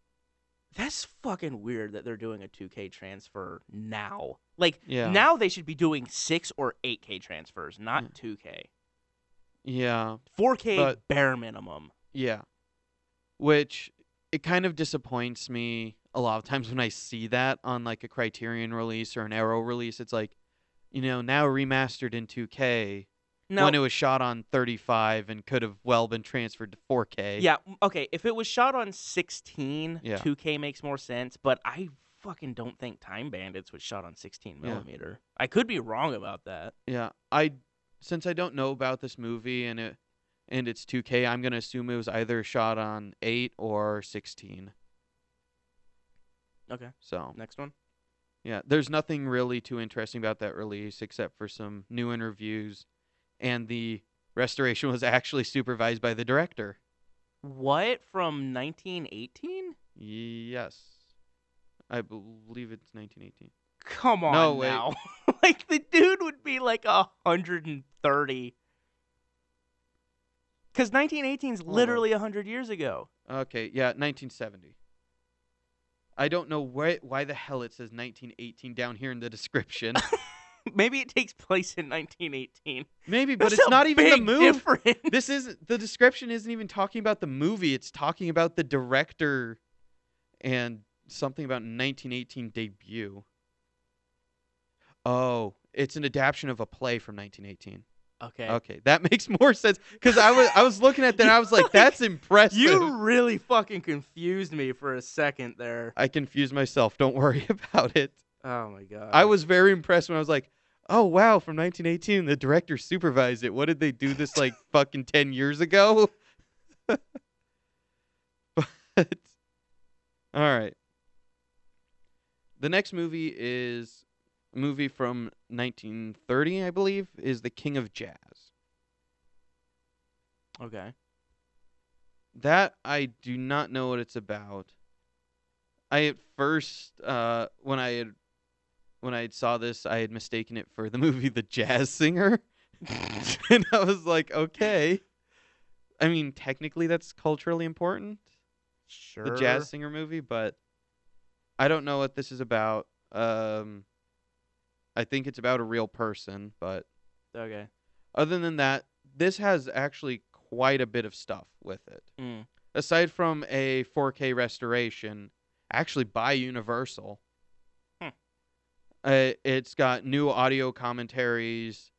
that's fucking weird that they're doing a 2K transfer now. Like Yeah. now they should be doing six or 8K transfers, not Yeah. 2K. yeah. 4K But- bare minimum. Yeah. Which it kind of disappoints me a lot of times when I see that on like a Criterion release or an Arrow release. It's like, you know, now remastered in 2K No, when it was shot on 35 and could have well been transferred to 4K. Yeah, okay. If it was shot on 16, Yeah. 2K makes more sense. But I fucking don't think Time Bandits was shot on 16 Yeah. millimeter. I could be wrong about that. Yeah. I since I don't know about this movie and it and it's 2K, I'm going to assume it was either shot on 8 or 16. Okay, So, next one. Yeah, there's nothing really too interesting about that release except for some new interviews, and the restoration was actually supervised by the director. What from 1918? Yes, I believe it's 1918. Come on No, now. like the dude would be like 130. Because 1918 is on. literally 100 years ago. Okay, yeah, 1970. I don't know why why the hell it says 1918 down here in the description. Maybe it takes place in 1918. Maybe, but That's it's not even the movie. difference. This isn't the description isn't even talking about the movie. It's talking about the director and something about 1918 debut. Oh, it's an adaptation of a play from 1918. Okay. Okay, that makes more sense because I was I was looking at that and I was like, that's impressive. You really fucking confused me for a second there. I confused myself. Don't worry about it. Oh my god. I was very impressed when I was like, oh wow, from 1918, the director supervised it. What did they do this like fucking 10 years ago? but all right. The next movie is movie from 1930, I believe, is The King of Jazz. okay. That I do not know what it's about. I at first, uh, when I had when I saw this, I had mistaken it for the movie The Jazz Singer, and I was like, okay. I mean, technically, that's culturally important, Sure. the Jazz Singer movie, but I don't know what this is about. Um, I think it's about a real person, but Okay. other than that, this has actually quite a bit of stuff with it. Mm. aside from a 4K restoration, actually by Universal. Hmm. Uh, it's got new audio commentaries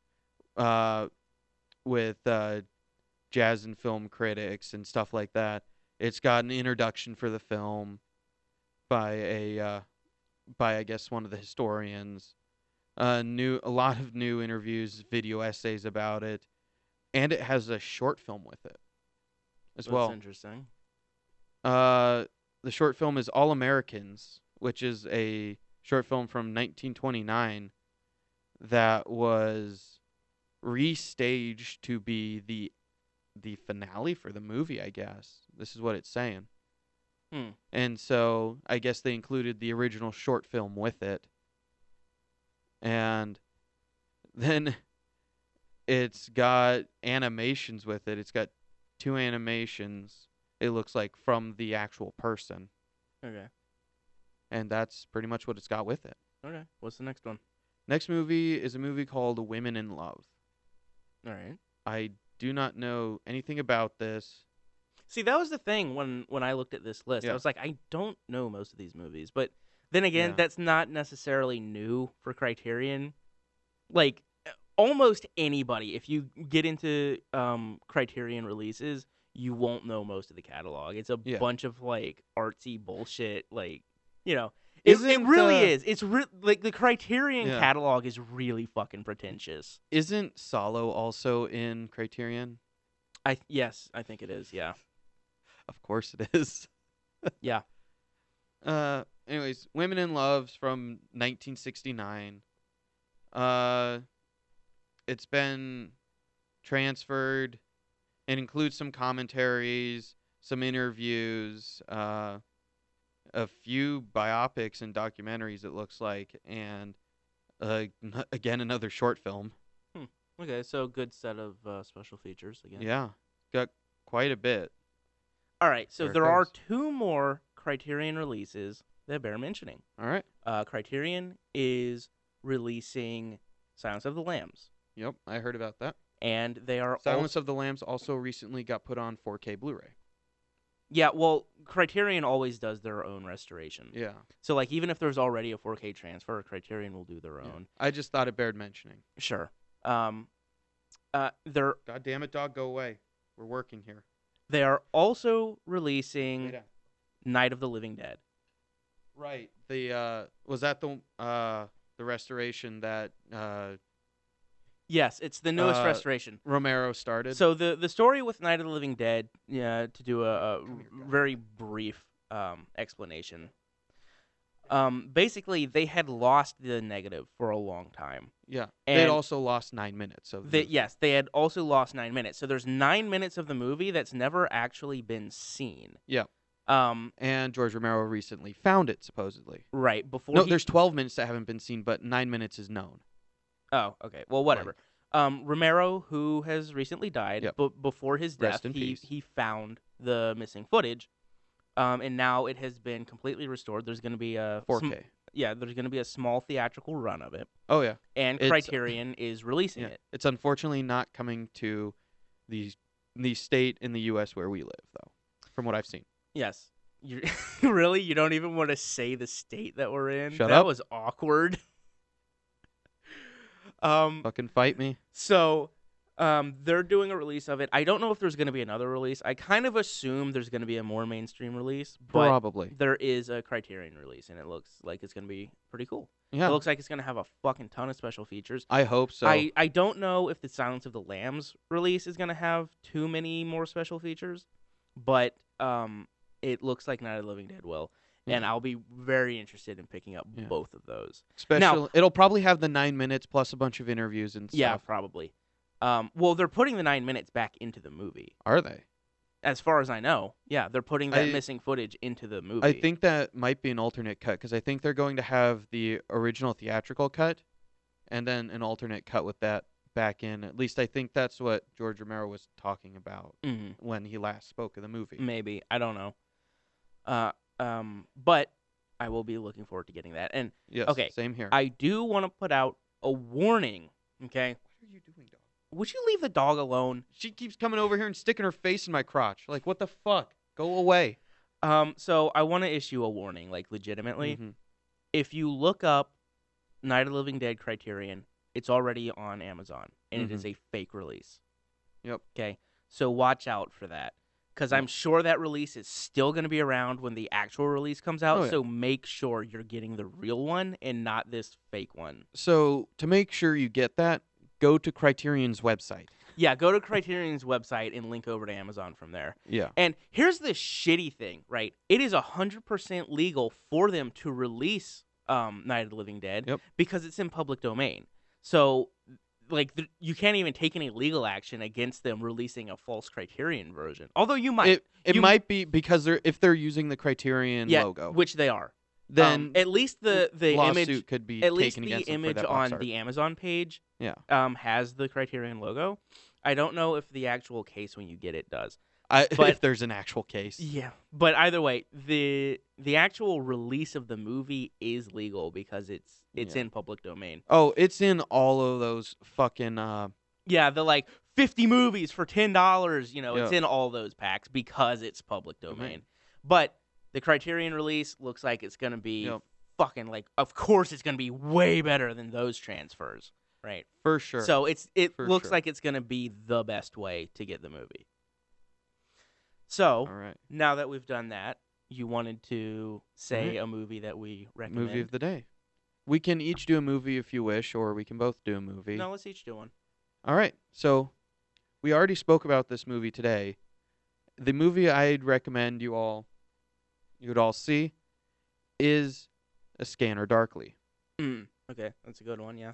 uh, with uh, jazz and film critics and stuff like that. It's got an introduction for the film by a uh, by I guess one of the historians. Uh, new a lot of new interviews, video essays about it, and it has a short film with it as well. That's well. interesting. Uh, the short film is All Americans, which is a short film from 1929 that was restaged to be the the finale for the movie. I guess this is what it's saying. Hmm. And so I guess they included the original short film with it. And then it's got animations with it. It's got two animations. It looks like from the actual person, Okay. and that's pretty much what it's got with it. Okay. What's the next one? Next movie is a movie called Women in Love. All right. I do not know anything about this. See, that was the thing when when I looked at this list. I was like, I don't know most of these movies, but then again, Yeah. that's not necessarily new for Criterion. Like almost anybody, if you get into um, Criterion releases, you won't know most of the catalog. It's a Yeah. bunch of like artsy bullshit. Like you know, it, it really uh, is. It's re- like the Criterion Yeah. catalog is really fucking pretentious. Isn't Salò also in Criterion? I yes, I think it is. Yeah. Of course it is. Yeah. Uh anyways, Women in Love's from 1969. Uh it's been transferred. It includes some commentaries, some interviews, uh a few biopics and documentaries it looks like and uh, n- again another short film. Okay, so good set of uh, special features again. Yeah. Got quite a bit. All right, so There there are two more Criterion releases that bear mentioning. All right. Uh, Criterion is releasing Silence of the Lambs, Yep, I heard about that. and they are Silence also, of the Lambs also recently got put on 4K Blu-ray. yeah. Well, Criterion always does their own restoration. Yeah. So like even if there's already a 4K transfer, Criterion will do their yeah. own. I just thought it bared mentioning. Sure. Um, uh, they're God damn it, dog, go away. We're working here. they are also releasing. Night of the Living Dead. Right. The uh was that the uh the restoration that uh Yes, it's the newest Uh, restoration. Romero started? So the the story with Night of the Living Dead, yeah, to do a, a Come here, guy. very brief um, explanation. Um, basically, they had lost the negative for a long time. yeah. They'd and- also lost 9 minutes of They, the- yes, they had also lost nine minutes. So there's nine minutes of the movie that's never actually been seen. Yeah. Um. and George Romero recently found it supposedly. Right before. no, he- there's 12 minutes that haven't been seen, but 9 minutes is known. Oh, okay. Well, whatever. Um, Romero, who has recently died, Yep. but before his death, he peace. he found the missing footage, um, and now it has been completely restored. There's going to be a 4K. yeah, there's going to be a small theatrical run of it, Oh yeah. and It's- Criterion is releasing Yeah. it. It's unfortunately not coming to the the state in the US where we live though. From what I've seen. Yes. You really? You don't even want to say the state that we're in? Shut that up. was awkward. um. Fucking fight me. So, um, they're doing a release of it. I don't know if there's going to be another release. I kind of assume there's going to be a more mainstream release, but Probably. there is a Criterion release, and it looks like it's going to be pretty cool. Yeah. It looks like it's going to have a fucking ton of special features. I hope so. I, I don't know if the Silence of the Lambs release is going to have too many more special features, but um, it looks like Night of the Living Dead will. And I'll be very interested in picking up Yeah. both of those. Special. it'll probably have the nine minutes plus a bunch of interviews and stuff. Yeah, probably. Um, well, they're putting the nine minutes back into the movie. Are they? As far as I know, yeah, they're putting that I- missing footage into the movie. I think that might be an alternate cut because I think they're going to have the original theatrical cut, and then an alternate cut with that back in. At least I think that's what George Romero was talking about Mhm, when he last spoke of the movie. maybe I don't know. Uh, um, but I will be looking forward to getting that. And Yes. okay, Same here. I do want to put out a warning. Okay, what are you doing, dog? would you leave the dog alone? She keeps coming over here and sticking her face in my crotch. Like, what the fuck? Go away. Um, so I want to issue a warning, like legitimately. Mhm. If you look up Night of the Living Dead Criterion, it's already on Amazon, and it is a fake release. Mm-hmm. Yep. Okay, so watch out for that, because I'm sure that release is still going to be around when the actual release comes out. Oh, yeah. So make sure you're getting the real one and not this fake one. So to make sure you get that, go to Criterion's website. Yeah, go to Criterion's website and link over to Amazon from there. Yeah. And here's the shitty thing, right? It is 100% legal for them to release um, Night of the Living Dead Yep. because it's in public domain. So, like, th- you can't even take any legal action against them releasing a false Criterion version. Although you might. It it You- might be because they're if they're using the Criterion yeah, logo. which they are. then um, at least the the lawsuit image could be at least the image on art. the Amazon page Yeah. um has the Criterion logo. I don't know if the actual case when you get it does. I, but- if there's an actual case. Yeah, but either way, the the actual release of the movie is legal because it's it's Yeah. in public domain. Oh, it's in all of those fucking uh Yeah, the like 50 movies for $10, you know, it's in all those packs because it's public Mhm. domain. But the Criterion release looks like it's going to be Yep. fucking like of course it's going to be way better than those transfers, right? for sure. So it's it For looks sure. like it's going to be the best way to get the movie. So, right. now that we've done that, you wanted to say a movie that we recommend. Movie of the day. We can each do a movie if you wish, or we can both do a movie. No, let's each do one. All right. So we already spoke about this movie today. The movie I'd recommend you all you would all see is A Scanner Darkly. Mm, okay, that's a good one, yeah.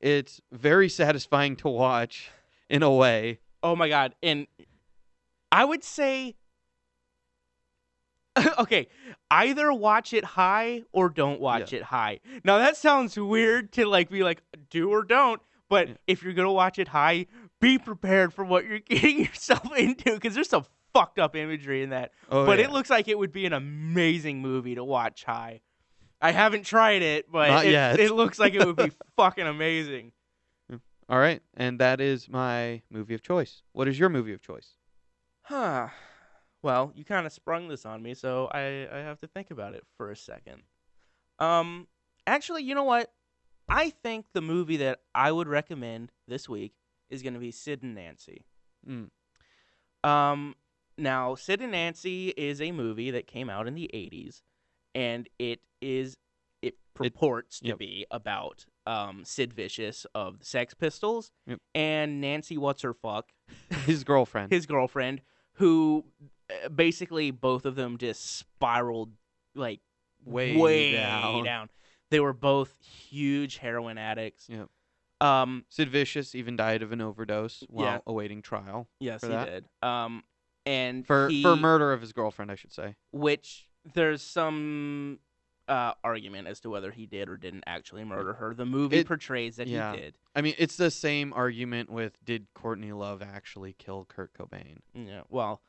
It's very satisfying to watch in a way. Oh my god, and I would say okay, either watch it high or don't watch it high. Now that sounds weird to like be like do or don't, but Yeah. if you're going to watch it high, be prepared for what you're getting yourself into cuz there's some fucked up imagery in that. Oh, but yeah. it looks like it would be an amazing movie to watch high. I haven't tried it, but it, it looks like it would be fucking amazing. All right, and that is my movie of choice. What is your movie of choice? Huh. Well, you kind of sprung this on me, so I, I have to think about it for a second. Um, actually, you know what? I think the movie that I would recommend this week is going to be Sid and Nancy. Mm. Um, now, Sid and Nancy is a movie that came out in the 80s, and it is it purports to yep. be about um, Sid Vicious of the Sex Pistols Yep. and Nancy What's Her Fuck, His girlfriend. his girlfriend, who uh, basically both of them just spiraled like Way way down. down. They were both huge heroin addicts. Yep. Um, Sid Vicious even died of an overdose while Yeah. awaiting trial yes, he that? did. Um, and for he, for murder of his girlfriend, I should say. which there's some uh, argument as to whether he did or didn't actually murder her. The movie It- portrays that yeah. he did. I mean, it's the same argument with did Courtney Love actually kill Kurt Cobain? Yeah. Well,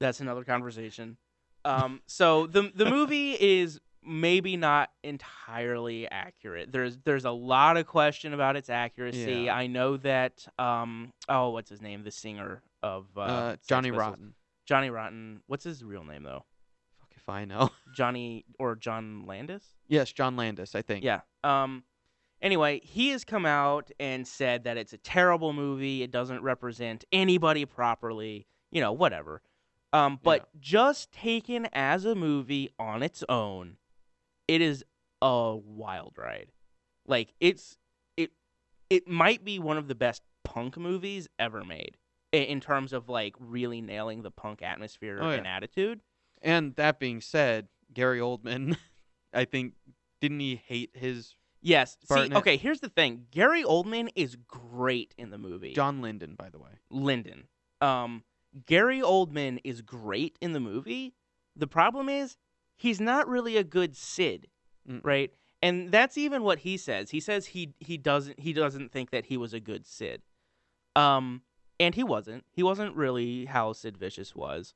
that's another conversation. Um, so the the movie is maybe not entirely accurate. There's there's a lot of question about its accuracy. Yeah. I know that um oh what's his name the singer of uh, Uh, Johnny. Rotten. Johnny Rotten. What's his real name though? If I know. Johnny or John Landis? yes, John Landis, I think. Yeah. Um. Anyway, he has come out and said that it's a terrible movie. It doesn't represent anybody properly. You know, whatever. Um. But Yeah. just taken as a movie on its own, it is a wild ride. Like it's it it might be one of the best punk movies ever made in terms of like really nailing the punk atmosphere Oh, and attitude. And that being said, Gary Oldman, I think, didn't he hate his Yes. See, okay, here's the thing. Gary Oldman is great in the movie. John Lydon, by the way. Lydon. Um, Gary Oldman is great in the movie. The problem is he's not really a good Sid, Mm. right? And that's even what he says. He says he he doesn't he doesn't think that he was a good Sid. Um, and he wasn't. He wasn't really how Sid Vicious was.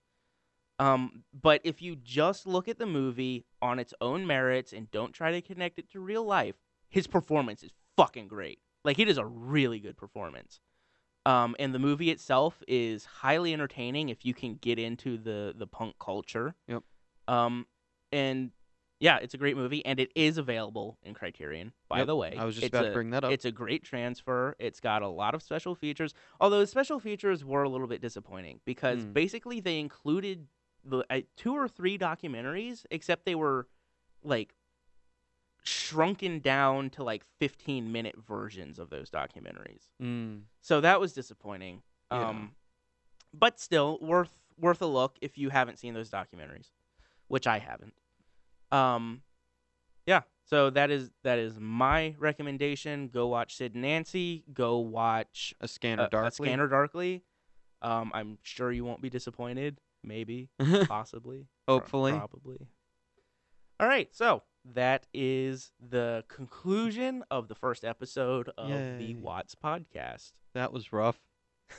Um, but if you just look at the movie on its own merits and don't try to connect it to real life, his performance is fucking great. Like it is a really good performance. Um, and the movie itself is highly entertaining if you can get into the the punk culture. Yep. Um, and yeah, it's a great movie, and it is available in Criterion. By Yep, the way, I was just It's about a- to bring that up. It's a great transfer. It's got a lot of special features. Although the special features were a little bit disappointing because Hmm. basically they included the uh, two or three documentaries, except they were like shrunken down to like 15 minute versions of those documentaries. Mm. So that was disappointing. Yeah. Um, but still worth worth a look if you haven't seen those documentaries, which I haven't. Um, yeah. So that is that is my recommendation. Go watch Sid and Nancy. Go watch A Scanner Darkly. A Scanner Darkly. Um, I'm sure you won't be disappointed. Maybe, possibly, pro- Hopefully. probably. All right, so that is the conclusion of the first episode of the Watts podcast. That was rough.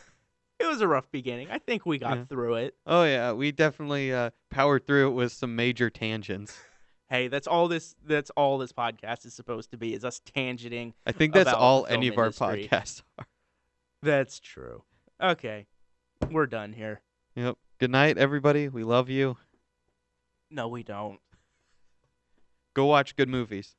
It was a rough beginning. I think we got Yeah. through it. Oh yeah, we definitely uh, powered through it with some major tangents. Hey, that's all this that's all this podcast is supposed to be is us tangenting. I think that's all any of our industry. podcasts are. That's true. Okay. We're done here. Yep. Good night, everybody. We love you. No, we don't. Go watch good movies.